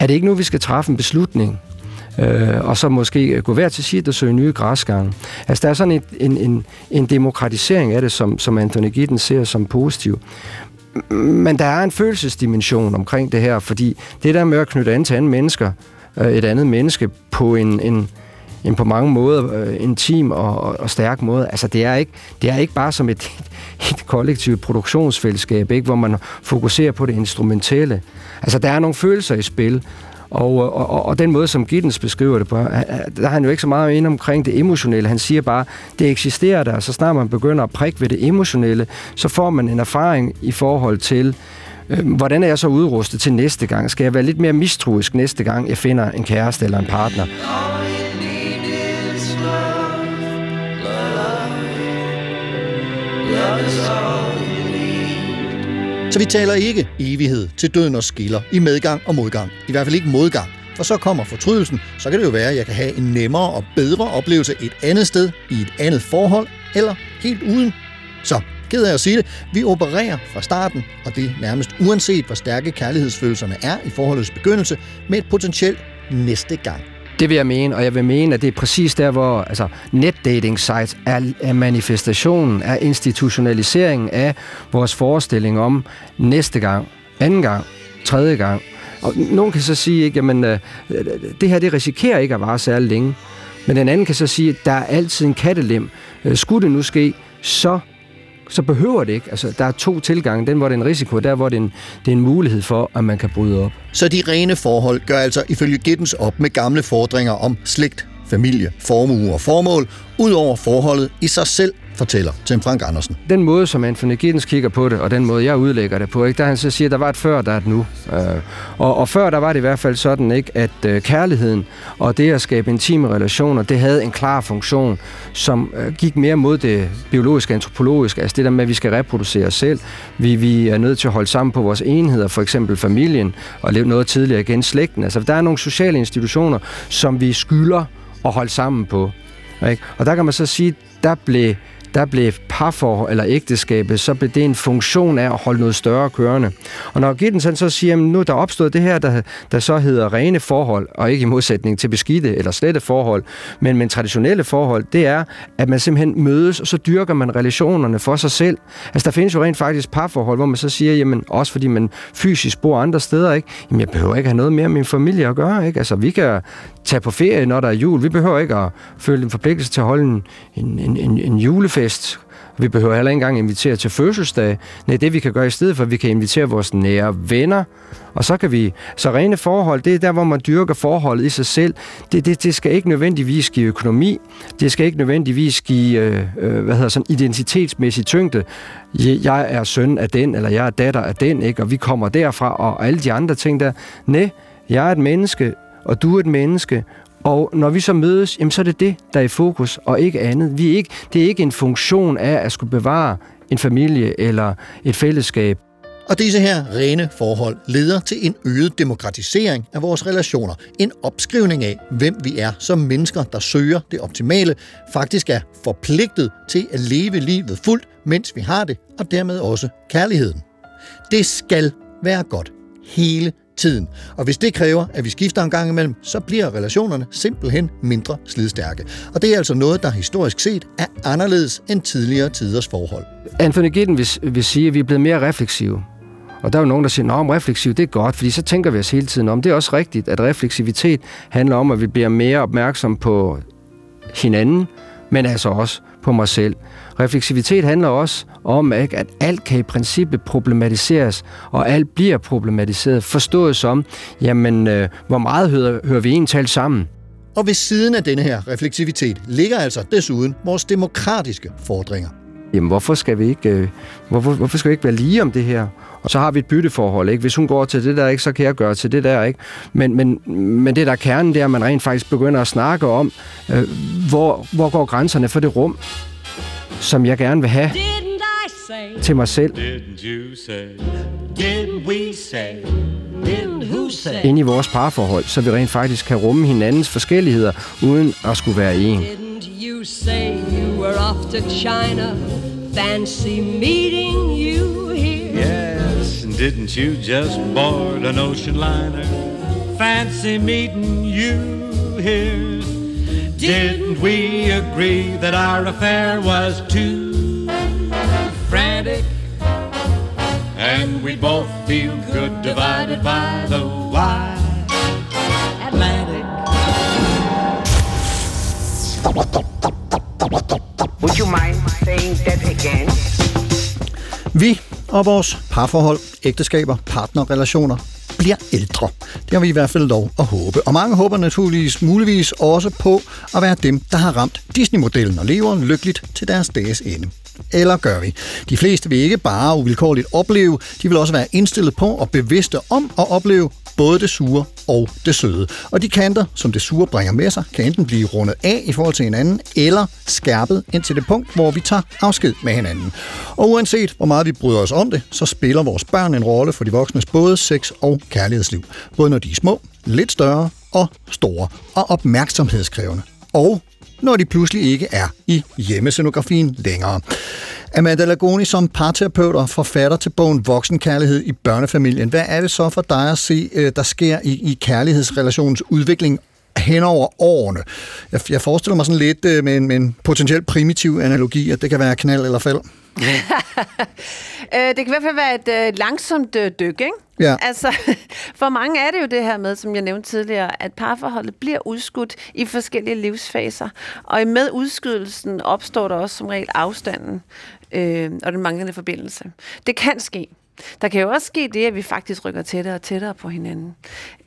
er det ikke nu, vi skal træffe en beslutning? Øh, og så måske gå hver til sit og søge nye græsgange. Altså der er sådan et, en, en, en demokratisering af det, som, som Anthony Giddens ser som positiv. Men der er en følelsesdimension omkring det her, fordi det der med at knytte an til andre mennesker, øh, et andet menneske på en, en, en på mange måder øh, intim og, og, og stærk måde. Altså det er ikke, det er ikke bare som et, et kollektivt produktionsfællesskab, ikke, hvor man fokuserer på det instrumentelle. Altså der er nogle følelser i spil, og, og, og den måde, som Giddens beskriver det på, der er han jo ikke så meget inde omkring det emotionelle. Han siger bare, det eksisterer der, så snart man begynder at prikke ved det emotionelle, så får man en erfaring i forhold til, øh, hvordan er jeg så udrustet til næste gang? Skal jeg være lidt mere mistroisk næste gang, jeg finder en kæreste eller en partner? Så vi taler ikke evighed til døden og skiller i medgang og modgang. I hvert fald ikke modgang. For så kommer fortrydelsen, så kan det jo være, at jeg kan have en nemmere og bedre oplevelse et andet sted, i et andet forhold, eller helt uden. Så, ked af at sige det, vi opererer fra starten, og det nærmest uanset, hvor stærke kærlighedsfølelserne er i forholdets begyndelse, med et potentielt næste gang. Det vil jeg mene, og jeg vil mene, at det er præcis der, hvor altså, netdating sites er, er manifestationen, er institutionaliseringen af vores forestilling om næste gang, anden gang, tredje gang. Og nogen kan så sige, ikke, jamen, øh, det her det risikerer ikke at vare særlig længe. Men den anden kan så sige, at der er altid en kattelem. Øh, skulle det nu ske, så så behøver det ikke. Altså, der er to tilgange. Den, hvor det er en risiko, der, hvor det er en, det er en mulighed for, at man kan bryde op. Så de rene forhold gør altså ifølge Gittens op med gamle fordringer om slægt, familie, formue og formål, ud over forholdet i sig selv, fortæller Tim Frank Andersen. Den måde, som Anthony Giddens kigger på det, og den måde, jeg udlægger det på, ikke, der han så siger, der var et før, der er et nu. Øh, og, og før, der var det i hvert fald sådan, ikke, at øh, kærligheden og det at skabe intime relationer, det havde en klar funktion, som øh, gik mere mod det biologiske, antropologiske, altså det der med, at vi skal reproducere os selv. Vi, vi er nødt til at holde sammen på vores enheder, for eksempel familien, og leve noget tidligere igen slægten. Altså, der er nogle sociale institutioner, som vi skylder at holde sammen på. Ikke? Og der kan man så sige, der blev der blev parfor eller ægteskabet, så blev det en funktion af at holde noget større kørende. Og når Gittens så siger, at nu er der opstået det her, der, der så hedder rene forhold, og ikke i modsætning til beskidte eller slette forhold, men, men traditionelle forhold, det er, at man simpelthen mødes, og så dyrker man relationerne for sig selv. Altså der findes jo rent faktisk parforhold, hvor man så siger, jamen også fordi man fysisk bor andre steder, ikke? Jamen jeg behøver ikke have noget mere med min familie at gøre, ikke? Altså vi kan tage på ferie, når der er jul. Vi behøver ikke at føle en forpligtelse til at holde en, en, en, en fest. Vi behøver heller ikke engang invitere til fødselsdag. Nej, det vi kan gøre i stedet for, at vi kan invitere vores nære venner, og så kan vi... Så rene forhold, det er der, hvor man dyrker forholdet i sig selv. Det, det, det skal ikke nødvendigvis give økonomi. Det skal ikke nødvendigvis give, øh, øh hvad hedder sådan, identitetsmæssig tyngde. Jeg er søn af den, eller jeg er datter af den, ikke? og vi kommer derfra, og alle de andre ting der. Nej, jeg er et menneske, og du er et menneske, og når vi så mødes, jamen så er det det, der er i fokus, og ikke andet. Vi er ikke, det er ikke en funktion af at skulle bevare en familie eller et fællesskab. Og disse her rene forhold leder til en øget demokratisering af vores relationer. En opskrivning af, hvem vi er som mennesker, der søger det optimale, faktisk er forpligtet til at leve livet fuldt, mens vi har det, og dermed også kærligheden. Det skal være godt hele tiden. Og hvis det kræver, at vi skifter en gang imellem, så bliver relationerne simpelthen mindre slidstærke. Og det er altså noget, der historisk set er anderledes end tidligere tiders forhold. Anthony Giddens vil, vil sige, at vi er blevet mere refleksive. Og der er jo nogen, der siger, at refleksiv, det er godt, fordi så tænker vi os hele tiden om. Det er også rigtigt, at refleksivitet handler om, at vi bliver mere opmærksom på hinanden, men altså også på mig selv. Refleksivitet handler også om, ikke, at alt kan i princippet problematiseres, og alt bliver problematiseret, forstået som, jamen, øh, hvor meget hører, hører vi en talt sammen? Og ved siden af denne her refleksivitet ligger altså desuden vores demokratiske fordringer. Jamen, hvorfor skal vi ikke, øh, hvorfor, hvorfor skal vi ikke være lige om det her? Og så har vi et bytteforhold, ikke? Hvis hun går til det der, ikke, så kan jeg gøre til det der, ikke? Men, men, men det der kernen, det er, at man rent faktisk begynder at snakke om, øh, hvor, hvor går grænserne for det rum, som jeg gerne vil have til mig selv. Didn't you say? Didn't we say? Didn't who say? Ind i vores parforhold, så vi rent faktisk kan rumme hinandens forskelligheder, uden at skulle være en. Didn't you say you were off to China? Fancy meeting you here. Yes, and didn't you just board an ocean liner? Fancy meeting you here. Didn't we agree that our affair was too frantic? And we both feel good divided by the wide Atlantic. Would you mind saying that again? Vi og vores parforhold, ægteskaber, partnerrelationer bliver ældre. Det har vi i hvert fald lov at håbe. Og mange håber naturligvis muligvis også på at være dem, der har ramt Disney-modellen og lever lykkeligt til deres dages ende. Eller gør vi? De fleste vil ikke bare uvilkårligt opleve, de vil også være indstillet på og bevidste om at opleve både det sure og det søde. Og de kanter, som det sure bringer med sig, kan enten blive rundet af i forhold til hinanden, eller skærpet ind til det punkt, hvor vi tager afsked med hinanden. Og uanset hvor meget vi bryder os om det, så spiller vores børn en rolle for de voksnes både sex- og kærlighedsliv. Både når de er små, lidt større og store, og opmærksomhedskrævende. Og når de pludselig ikke er i hjemmescenografien længere. Amanda Lagoni som parterapeut og forfatter til bogen Voksenkærlighed i børnefamilien. Hvad er det så for dig at se, øh, der sker i, i kærlighedsrelationens udvikling hen over årene? Jeg, jeg forestiller mig sådan lidt øh, med en, med en potentielt primitiv analogi, at det kan være knald eller fald. Øh, det kan i hvert fald være et øh, langsomt øh, dyk, ikke? Ja. Altså, for mange er det jo det her med, som jeg nævnte tidligere, at parforholdet bliver udskudt i forskellige livsfaser. Og med udskydelsen opstår der også som regel afstanden øh, og den manglende forbindelse. Det kan ske. Der kan jo også ske det, at vi faktisk rykker tættere og tættere på hinanden.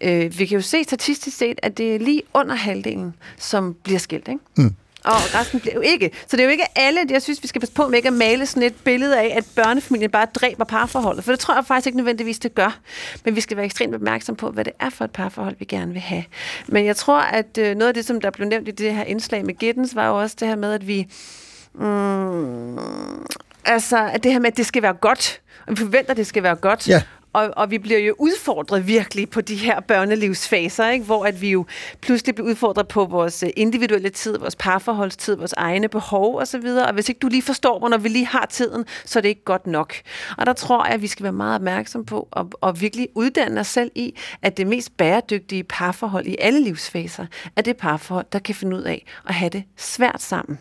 Øh, vi kan jo se statistisk set, at det er lige under halvdelen, som bliver skilt, ikke? Mm. Og resten bliver jo ikke. Så det er jo ikke alle, jeg synes, vi skal passe på med ikke at male sådan et billede af, at børnefamilien bare dræber parforholdet. For det tror jeg faktisk ikke nødvendigvis, det gør. Men vi skal være ekstremt opmærksom på, hvad det er for et parforhold, vi gerne vil have. Men jeg tror, at øh, noget af det, som der blev nævnt i det her indslag med Gittens, var jo også det her med, at vi... Mm, altså, at det her med, at det skal være godt. Og vi forventer, at det skal være godt. Ja. Og, og vi bliver jo udfordret virkelig på de her børnelivsfaser, ikke? hvor at vi jo pludselig bliver udfordret på vores øh, individuelle tid, vores parforholdstid, vores egne behov osv. Og hvis ikke du lige forstår mig, når vi lige har tiden, så er det ikke godt nok. Og der tror jeg, at vi skal være meget opmærksom på og, og virkelig uddanne os selv i, at det mest bæredygtige parforhold i alle livsfaser er det parforhold, der kan finde ud af at have det svært sammen.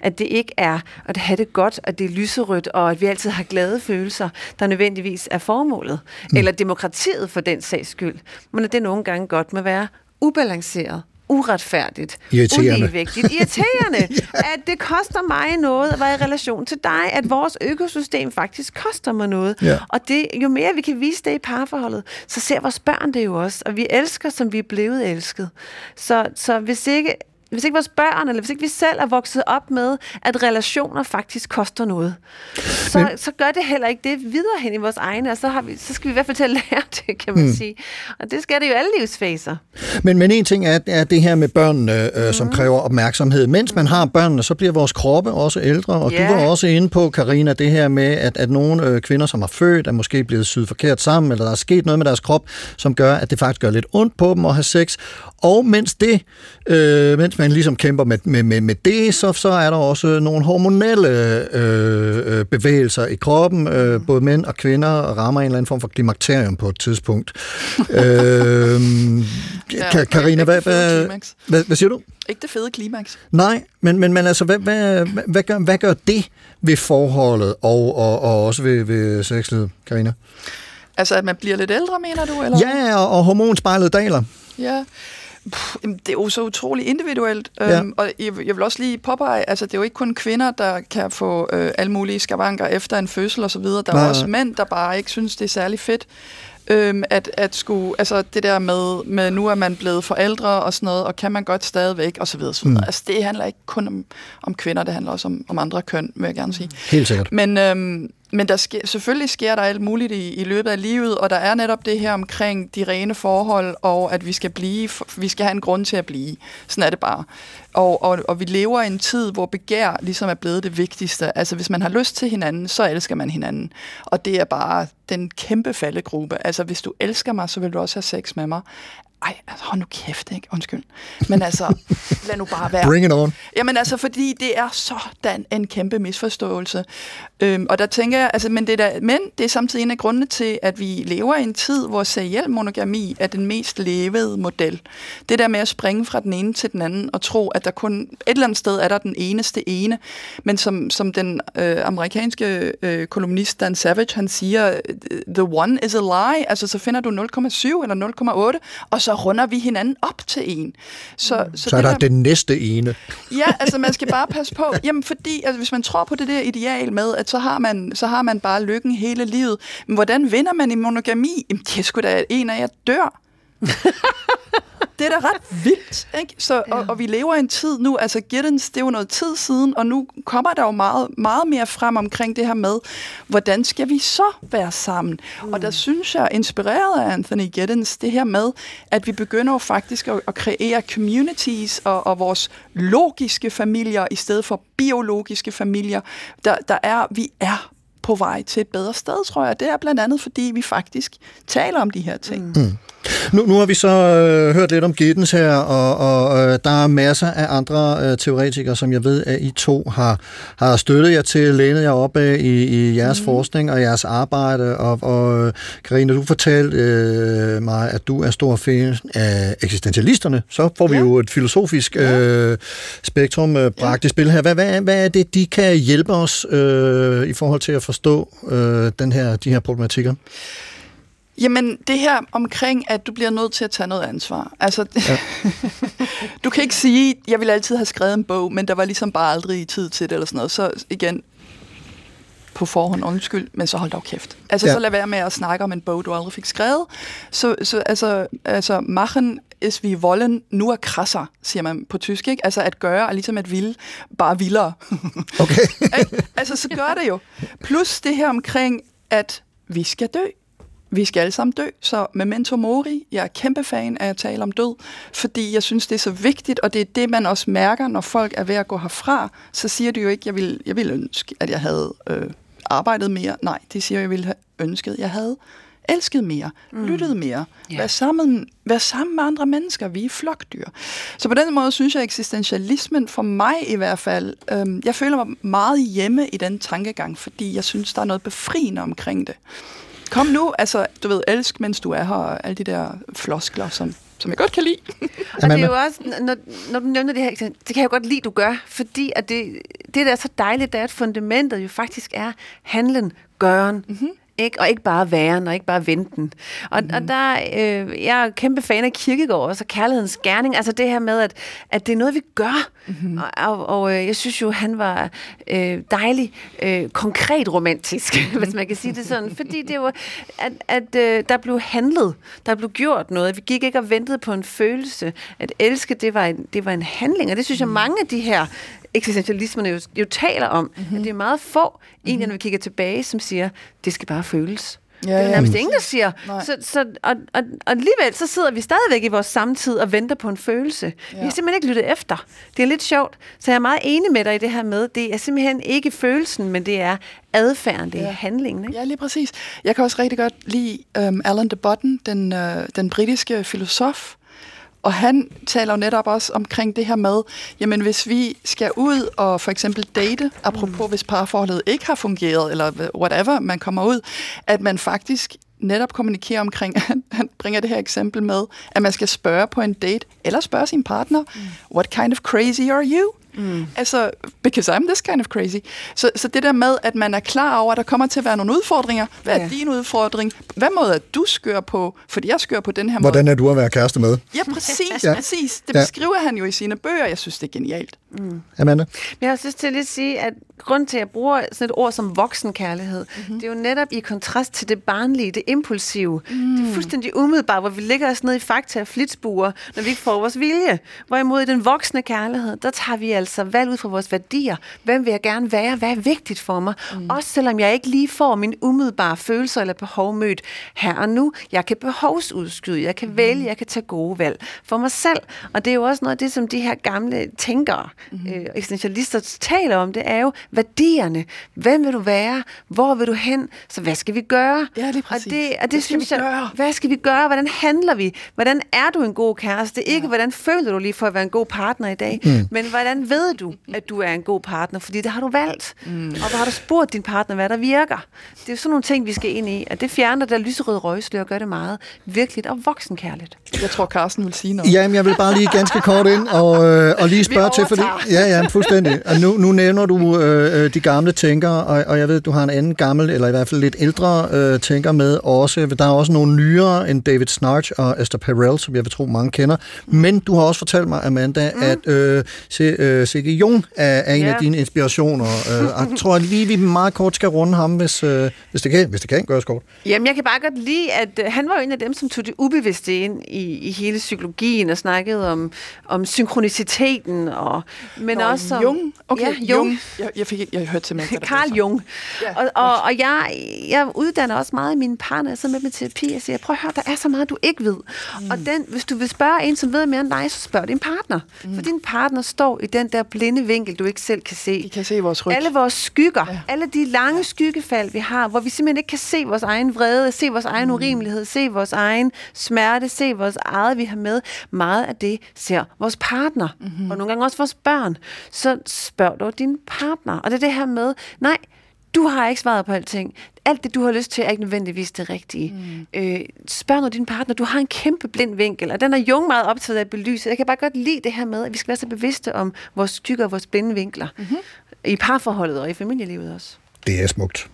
At det ikke er at have det godt, at det er lyserødt, og at vi altid har glade følelser, der nødvendigvis er formålet. Mm. Eller demokratiet for den sags skyld. Men at det nogle gange godt må være ubalanceret uretfærdigt, Irriterende. uligevægtigt, irriterende, ja. at det koster mig noget at være i relation til dig, at vores økosystem faktisk koster mig noget. Ja. Og det, jo mere vi kan vise det i parforholdet, så ser vores børn det jo også, og vi elsker, som vi er blevet elsket. Så, så hvis ikke hvis ikke vores børn, eller hvis ikke vi selv er vokset op med, at relationer faktisk koster noget, så, Men- så gør det heller ikke det videre hen i vores egne, og så, har vi, så skal vi i hvert fald til at lære det, kan man mm. sige. Og det skal det jo alle livsfaser. Men, men en ting er, er det her med børnene, øh, Mhm. som kræver opmærksomhed. Mens man har børnene, så bliver vores kroppe også ældre, og Ja. du var også inde på, Karina, det her med, at, at nogle øh, kvinder, som har født, er måske blevet syet forkert sammen, eller der er sket noget med deres krop, som gør, at det faktisk gør lidt ondt på dem at have sex. Og mens det, øh, mens man ligesom kæmper med, med, med, med det, så, så er der også nogle hormonelle øh, øh, bevægelser i kroppen. Øh, både mænd og kvinder rammer en eller anden form for klimakterium på et tidspunkt. øh, Ka- Karina, hvad, hvad, hvad, hvad siger du? Ikke det fede klimaks. Nej, men, men, men altså, hvad, hvad, hvad, hvad, gør, hvad gør det ved forholdet og, og, og også ved, ved sexlivet, Karina? Altså, at man bliver lidt ældre, mener du? Eller? Ja, og, og hormonspejlet daler. Ja. Puh, det er jo så utrolig individuelt. Ja. Øhm, og jeg, jeg vil også lige påpege, altså det er jo ikke kun kvinder, der kan få øh, alle mulige skavanker efter en fødsel osv. Der er Nej, jo også nej. mænd, der bare ikke synes, det er særlig fedt. Øhm, at, at skulle, altså det der med, med, nu er man blevet forældre og sådan noget, og kan man godt stadigvæk, og så videre, så videre. Mm. Altså det handler ikke kun om, om kvinder, det handler også om, om andre køn, vil jeg gerne sige. Helt sikkert. Men, øhm, men der sker, selvfølgelig sker der alt muligt i, i løbet af livet, og der er netop det her omkring de rene forhold, og at vi skal blive, vi skal have en grund til at blive. Sådan er det bare. Og, og, og vi lever i en tid, hvor begær ligesom er blevet det vigtigste. Altså hvis man har lyst til hinanden, så elsker man hinanden. Og det er bare den kæmpe faldegruppe. Altså hvis du elsker mig, så vil du også have sex med mig. Ej, altså hold nu kæft, ikke? Undskyld. Men altså, lad nu bare være. Bring it on. Jamen altså, fordi det er sådan en kæmpe misforståelse. Øhm, og der tænker jeg, altså, men det, er der, men det er samtidig en af grundene til, at vi lever i en tid, hvor seriel monogami er den mest levede model. Det der med at springe fra den ene til den anden og tro, at der kun et eller andet sted er der den eneste ene. Men som, som den øh, amerikanske øh, kolumnist Dan Savage, han siger, the one is a lie. Altså, så finder du 0,7 eller 0,8, og så så runder vi hinanden op til en. Så, Så, så er der den næste ene. Ja, altså man skal bare passe på. Jamen fordi, altså, hvis man tror på det der ideal med, at så har man, så har man bare lykken hele livet. Men hvordan vinder man i monogami? Jamen det er sgu da en af jer dør. det er da ret vildt, ikke? Så, og, og vi lever i en tid nu, altså Giddens, det er jo noget tid siden, og nu kommer der jo meget, meget mere frem omkring det her med, hvordan skal vi så være sammen? Mm. Og der synes jeg, inspireret af Anthony Giddens, det her med, at vi begynder jo faktisk at, at kreere communities og, og vores logiske familier, i stedet for biologiske familier. Der, der er, vi er på vej til et bedre sted, tror jeg. Det er blandt andet, fordi vi faktisk taler om de her ting. Mm. Nu, nu har vi så øh, hørt lidt om Giddens her, og, og øh, der er masser af andre øh, teoretikere, som jeg ved, at I to har, har støttet jer til, lænet jer op af i, i jeres mm. forskning og jeres arbejde. Og, og Karina, du fortalte øh, mig, at du er stor fan af eksistentialisterne. Så får vi ja. jo et filosofisk øh, spektrum øh, bragt ja. i spil her. Hvad, hvad, hvad er det, de kan hjælpe os øh, i forhold til at forstå øh, den her, de her problematikker? Jamen, det her omkring, at du bliver nødt til at tage noget ansvar. Altså, ja. du kan ikke sige, jeg ville altid have skrevet en bog, men der var ligesom bare aldrig tid til det, eller sådan noget. Så igen, på forhånd, undskyld, men så hold dog kæft. Altså, ja. så lad være med at snakke om en bog, du aldrig fik skrevet. Så, så altså, altså, machen is vi wollen nur krasser, siger man på tysk, ikke? Altså, at gøre er ligesom at ville, bare vildere. Okay. altså, så gør det jo. Plus det her omkring, at vi skal dø vi skal alle sammen dø, så Memento Mori, jeg er kæmpe fan af at tale om død, fordi jeg synes, det er så vigtigt, og det er det, man også mærker, når folk er ved at gå herfra, så siger de jo ikke, jeg vil, jeg vil ønske, at jeg havde øh, arbejdet mere. Nej, det siger jeg ville have ønsket, jeg havde elsket mere, mm. lyttet mere, yeah. været, sammen, været sammen med andre mennesker, vi er flokdyr. Så på den måde synes jeg, at eksistentialismen for mig i hvert fald, øh, jeg føler mig meget hjemme i den tankegang, fordi jeg synes, der er noget befriende omkring det. Kom nu, altså, du ved, elsk, mens du er her, og alle de der floskler, som, som jeg godt kan lide. og det er jo også, når, når du nævner det her, det kan jeg jo godt lide, du gør, fordi at det, det der er så dejligt, det er, at fundamentet jo faktisk er handlen, gøren, mm-hmm. Ikke? Og ikke bare væren, og ikke bare venten. Og, mm. og der, øh, jeg er kæmpe fan af kirkegård, også, og kærlighedens gerning. Altså det her med, at, at det er noget, vi gør. Mm. Og, og, og øh, jeg synes jo, han var øh, dejlig, øh, konkret romantisk, mm. hvis man kan sige det sådan. Fordi det var, at, at øh, der blev handlet, der blev gjort noget. Vi gik ikke og ventede på en følelse. At elske, det var en, det var en handling. Og det synes jeg, mange af de her eksistentialismerne jo, jo taler om, mm-hmm. at det er meget få, egentlig, når vi kigger tilbage, som siger, det skal bare føles. Ja, det er nærmest ingen, der siger. Så, så, og, og, og alligevel så sidder vi stadigvæk i vores samtid og venter på en følelse. Ja. Vi har simpelthen ikke lyttet efter. Det er lidt sjovt. Så jeg er meget enig med dig i det her med, det er simpelthen ikke følelsen, men det er adfærden, det er ja. handlingen. Ikke? Ja, lige præcis. Jeg kan også rigtig godt lide um, Alan de Botton, den, uh, den britiske filosof, og han taler jo netop også omkring det her med, jamen hvis vi skal ud og for eksempel date, apropos mm. hvis parforholdet ikke har fungeret, eller whatever, man kommer ud, at man faktisk netop kommunikerer omkring, han bringer det her eksempel med, at man skal spørge på en date, eller spørge sin partner, mm. what kind of crazy are you? Mm. Altså, because I'm this kind of crazy. Så, så det der med, at man er klar over, at der kommer til at være nogle udfordringer. Hvad er ja. din udfordring? Hvad måde er du skør på? Fordi jeg skør på den her Hvordan måde. Hvordan er du at være kæreste med? Ja, præcis, ja. præcis. Det beskriver ja. han jo i sine bøger. Jeg synes, det er genialt. Mm. Amanda? Jeg har også lyst til at sige, at grund til, at jeg bruger sådan et ord som voksenkærlighed, mm-hmm. det er jo netop i kontrast til det barnlige, det impulsive. Mm. Det er fuldstændig umiddelbart, hvor vi ligger os ned i fakta og flitsbuer, når vi ikke får vores vilje. Hvorimod i den voksne kærlighed, der tager vi altså valg ud fra vores værdier. Hvem vil jeg gerne være? Hvad er vigtigt for mig? Mm. Også selvom jeg ikke lige får min umiddelbare følelser eller behov mødt her og nu. Jeg kan behovsudskyde, jeg kan mm. vælge, jeg kan tage gode valg for mig selv. Og det er jo også noget af det, som de her gamle tænkere, mm. øh, eksistentialister taler om, det er jo værdierne. Hvem vil du være? Hvor vil du hen? Så hvad skal vi gøre? Ja, lige præcis. Og det, og det hvad synes jeg, gøre? hvad skal vi gøre? Hvordan handler vi? Hvordan er du en god kæreste? Ikke, ja. hvordan føler du lige for at være en god partner i dag, mm. men hvordan ved du, at du er en god partner? Fordi det har du valgt. Mm. Og har du spurgt din partner, hvad der virker? Det er jo sådan nogle ting, vi skal ind i, og det fjerner der lyserøde røgslør og gør det meget virkeligt og voksenkærligt. Jeg tror, Carsten vil sige noget. Jamen, jeg vil bare lige ganske kort ind og, øh, og lige spørge til, fordi... Ja, ja, fuldstændig. Og nu, nu nævner du øh, øh, de gamle tænkere, og, og jeg ved, du har en anden gammel, eller i hvert fald lidt ældre øh, tænker med også. Der er også nogle nyere end David Snarch og Esther Perel, som jeg vil tro mange kender. Men du har også fortalt mig, Amanda, mm. at øh, se, øh, C.G. Jung er, er en Ja. af dine inspirationer. Øh, og jeg tror lige, vi meget kort skal runde ham, hvis, øh, hvis, det, kan, hvis det kan gøres kort. Jamen, jeg kan bare godt lide, at øh, han var jo en af dem, som tog det ubevidste ind i, i hele psykologien og snakkede om, om synkroniciteten, og, men Nå, også om... Jung? Okay, ja, Jung. Jeg, jeg, fik, jeg hørte hvad der Carl Jung. Ja, og, og, og jeg, jeg uddanner også meget af mine partner, så med i terapi, jeg siger, prøv at høre, der er så meget, du ikke ved. Mm. Og den, hvis du vil spørge en, som ved mere end dig, så spørg din partner. Mm. For din partner står i den der blinde vinkel, du ikke selv kan se. De kan se vores ryg. Alle vores skygger, ja. alle de lange skyggefald, vi har, hvor vi simpelthen ikke kan se vores egen vrede, se vores egen urimelighed, se vores egen smerte, se vores eget, vi har med. Meget af det ser vores partner, mm-hmm. og nogle gange også vores børn. Så spørg dog din partner. Og det er det her med, nej, du har ikke svaret på alting. Alt det, du har lyst til, er ikke nødvendigvis det rigtige. Mm. Øh, spørg nu din partner. Du har en kæmpe blind vinkel, og den er Jung meget optaget af at belyse. Jeg kan bare godt lide det her med, at vi skal være så bevidste om vores skygger og vores blinde vinkler. Mm-hmm. I parforholdet og i familielivet også. Det er smukt.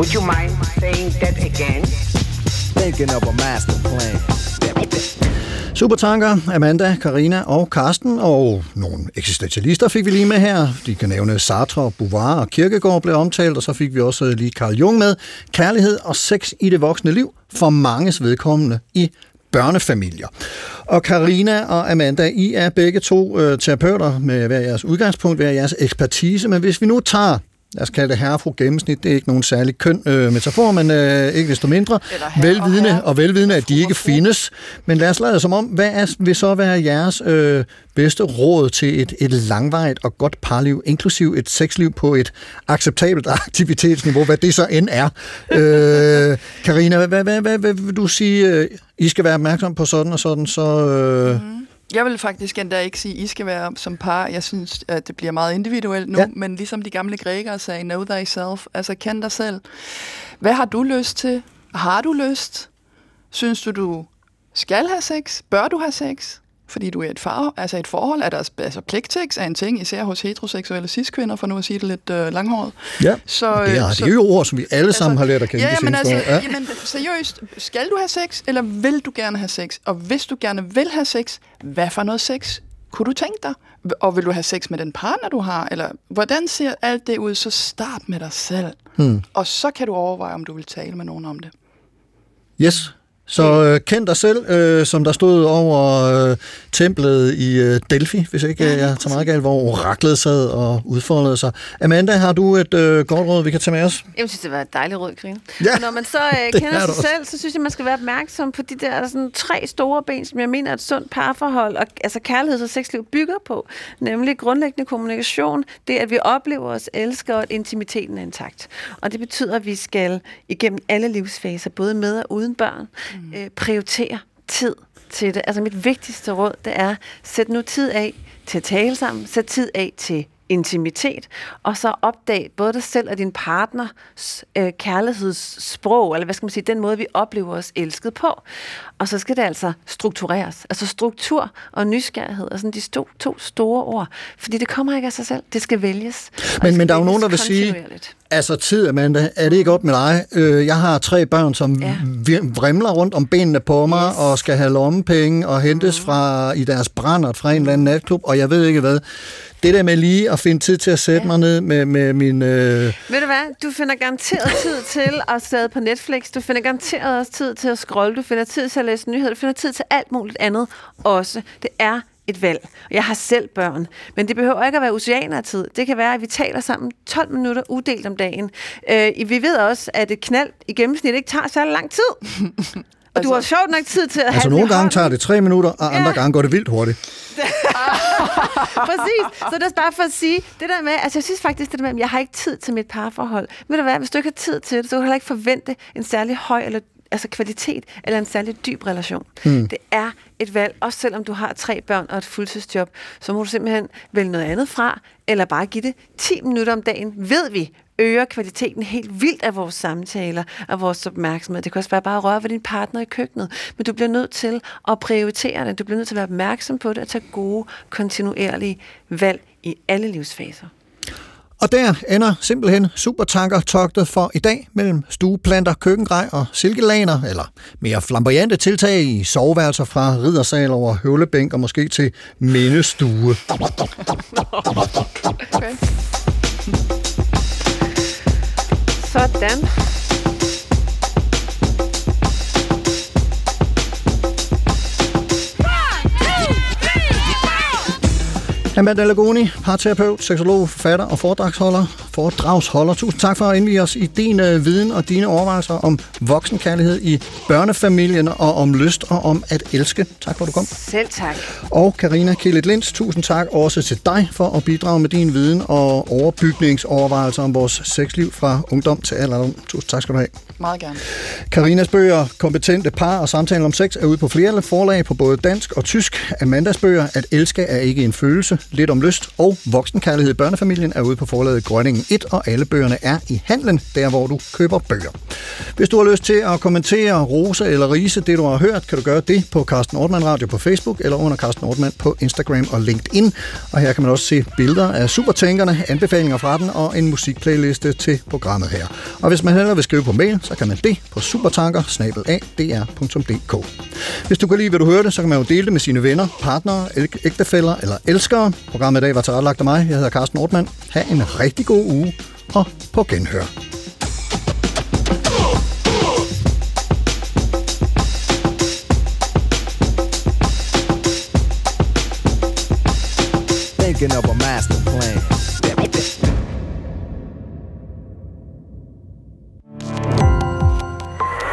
Would you mind saying that again? Thinking of a master plan. Supertanker, Amanda, Karina og Karsten, og nogle eksistentialister fik vi lige med her. De kan nævne Sartre, Beauvoir og Kierkegaard blev omtalt, og så fik vi også lige Carl Jung med. Kærlighed og sex i det voksne liv for manges vedkommende i børnefamilier. Og Karina og Amanda, I er begge to øh, terapeuter med hver jeres udgangspunkt, hver jeres ekspertise, men hvis vi nu tager lad os kalde det herre og fru gennemsnit, det er ikke nogen særlig køn øh, metafor, men øh, ikke desto mindre, velvidende og, og velvidende, at de ikke findes. Men lad os lade som om, hvad er, vil så være jeres øh, bedste råd til et, et langvarigt og godt parliv, inklusiv et sexliv på et acceptabelt aktivitetsniveau, hvad det så end er. Øh, Karina, hvad, hvad, hvad, hvad, hvad vil du sige? øh, I skal være opmærksom på sådan og sådan, så... Øh, mm. Jeg vil faktisk endda ikke sige, at I skal være som par. Jeg synes, at det bliver meget individuelt nu, Ja. men ligesom de gamle grækere sagde, know thyself, altså kend dig selv. Hvad har du lyst til? Har du lyst? Synes du, du skal have sex? Bør du have sex? Fordi du er et, far, altså et forhold, er der altså pligtsex er en ting, især hos heteroseksuelle cis-kvinder, for nu at sige det lidt øh, langhåret. Ja, så, det, er, det er jo ord, som vi alle sammen har lært at kende Ja, de men altså, år. Ja. jamen, seriøst, skal du have sex, eller vil du gerne have sex? Og hvis du gerne vil have sex, hvad for noget sex kunne du tænke dig? Og vil du have sex med den partner, du har? Eller hvordan ser alt det ud? Så start med dig selv. Hmm. Og så kan du overveje, om du vil tale med nogen om det. Yes. Så øh, kend dig selv, øh, som der stod over øh, templet i øh, Delphi, hvis ikke ja, jeg tager meget galt, hvor oraklet sad og udfoldede sig. Amanda, har du et øh, godt råd, vi kan tage med os? Jeg synes, det var et dejligt råd, Karine. Ja, Når man så øh, kender er sig også. selv, så synes jeg, man skal være opmærksom på de der sådan, tre store ben, som jeg mener, et sundt parforhold og altså kærlighed og sexliv bygger på. Nemlig grundlæggende kommunikation, det at vi oplever os, elsker, og at intimiteten er intakt. Og det betyder, at vi skal igennem alle livsfaser, både med og uden børn, mm. øh, prioritere tid til det. Altså mit vigtigste råd, det er, sæt nu tid af til at tale sammen, sæt tid af til intimitet, og så opdag både dig selv og din partners øh, kærlighedssprog, eller hvad skal man sige, den måde, vi oplever os elsket på. Og så skal det altså struktureres. Altså struktur og nysgerrighed er sådan de sto- to store ord, fordi det kommer ikke af sig selv. Det skal vælges. Det Men, skal men der er jo nogen, der vil sige. Altså tid, Amanda, er det ikke op med dig? Øh, jeg har tre børn, som ja. vrimler rundt om benene på mig, yes. og skal have lommepenge og hentes mm. fra i deres brændert fra en eller anden natklub, og jeg ved ikke hvad. Det der med lige at finde tid til at sætte ja. mig ned med, med min... Øh, Ved du hvad? Du finder garanteret tid til at sidde på Netflix. Du finder garanteret også tid til at scrolle. Du finder tid til at læse nyheder. Du finder tid til alt muligt andet også. Det er et valg. Jeg har selv børn, men det behøver ikke at være oceanertid. Det kan være, at vi taler sammen 12 minutter udelt om dagen. Øh, vi ved også, at et knald i gennemsnit ikke tager særlig lang tid. Og du har sjovt nok tid til at Altså nogle gange hånden. tager det tre minutter, og andre gange går det vildt hurtigt. Præcis. Så det er bare for at sige, det der med, altså jeg synes faktisk, det der med, at jeg har ikke tid til mit parforhold. Ved du hvad, hvis du ikke har tid til det, så kan du heller ikke forvente en særlig høj eller altså kvalitet eller en særlig dyb relation. Mm. Det er et valg, også selvom du har tre børn og et fuldtidsjob, så må du simpelthen vælge noget andet fra, eller bare give det 10 minutter om dagen, ved vi, øger kvaliteten helt vildt af vores samtaler og vores opmærksomhed. Det kan også være bare at røre ved din partner i køkkenet, men du bliver nødt til at prioritere det. Du bliver nødt til at være opmærksom på det og tage gode, kontinuerlige valg i alle livsfaser. Og der ender simpelthen supertanker-togtet for i dag mellem stueplanter, køkkengrej og silkelaner, eller mere flamboyante tiltag i soveværelser fra riddersal over høvlebænk og måske til mindestue. Okay. Sådan. Amanda Lagoni, parterapeut, seksolog, forfatter og foredragsholder. Foredragsholder. Tusind tak for at indvige os i din øh, viden og dine overvejelser om voksenkærlighed i børnefamilien og om lyst og om at elske. Tak for at du kom. Selv tak. Og Karina Kielet Linds, tusind tak også til dig for at bidrage med din viden og overbygningsovervejelser om vores sexliv fra ungdom til alderdom. Tusind tak skal du have. Meget gerne. Karinas bøger, Kompetente par og samtaler om sex, er ude på flere forlag på både dansk og tysk. Amandas bøger, At elske er ikke en følelse, Lidt om lyst og Voksenkærlighed i børnefamilien er ude på forlaget Grønningen 1, og alle bøgerne er i handlen, der hvor du køber bøger. Hvis du har lyst til at kommentere, rose eller rise det, du har hørt, kan du gøre det på Carsten Ortmann Radio på Facebook eller under Carsten Ortmann på Instagram og LinkedIn. Og her kan man også se billeder af supertænkerne, anbefalinger fra den og en musikplayliste til programmet her. Og hvis man hellere vil skrive på mail, så kan man det på supertanker Hvis du kan lide, hvad du hørte, så kan man jo dele det med sine venner, partnere, ægtefæller eller elskere. Programmet i dag var tilrettelagt af mig. Jeg hedder Carsten Ortmann. Ha' en rigtig god uge og på genhør. Thinking of a master plan.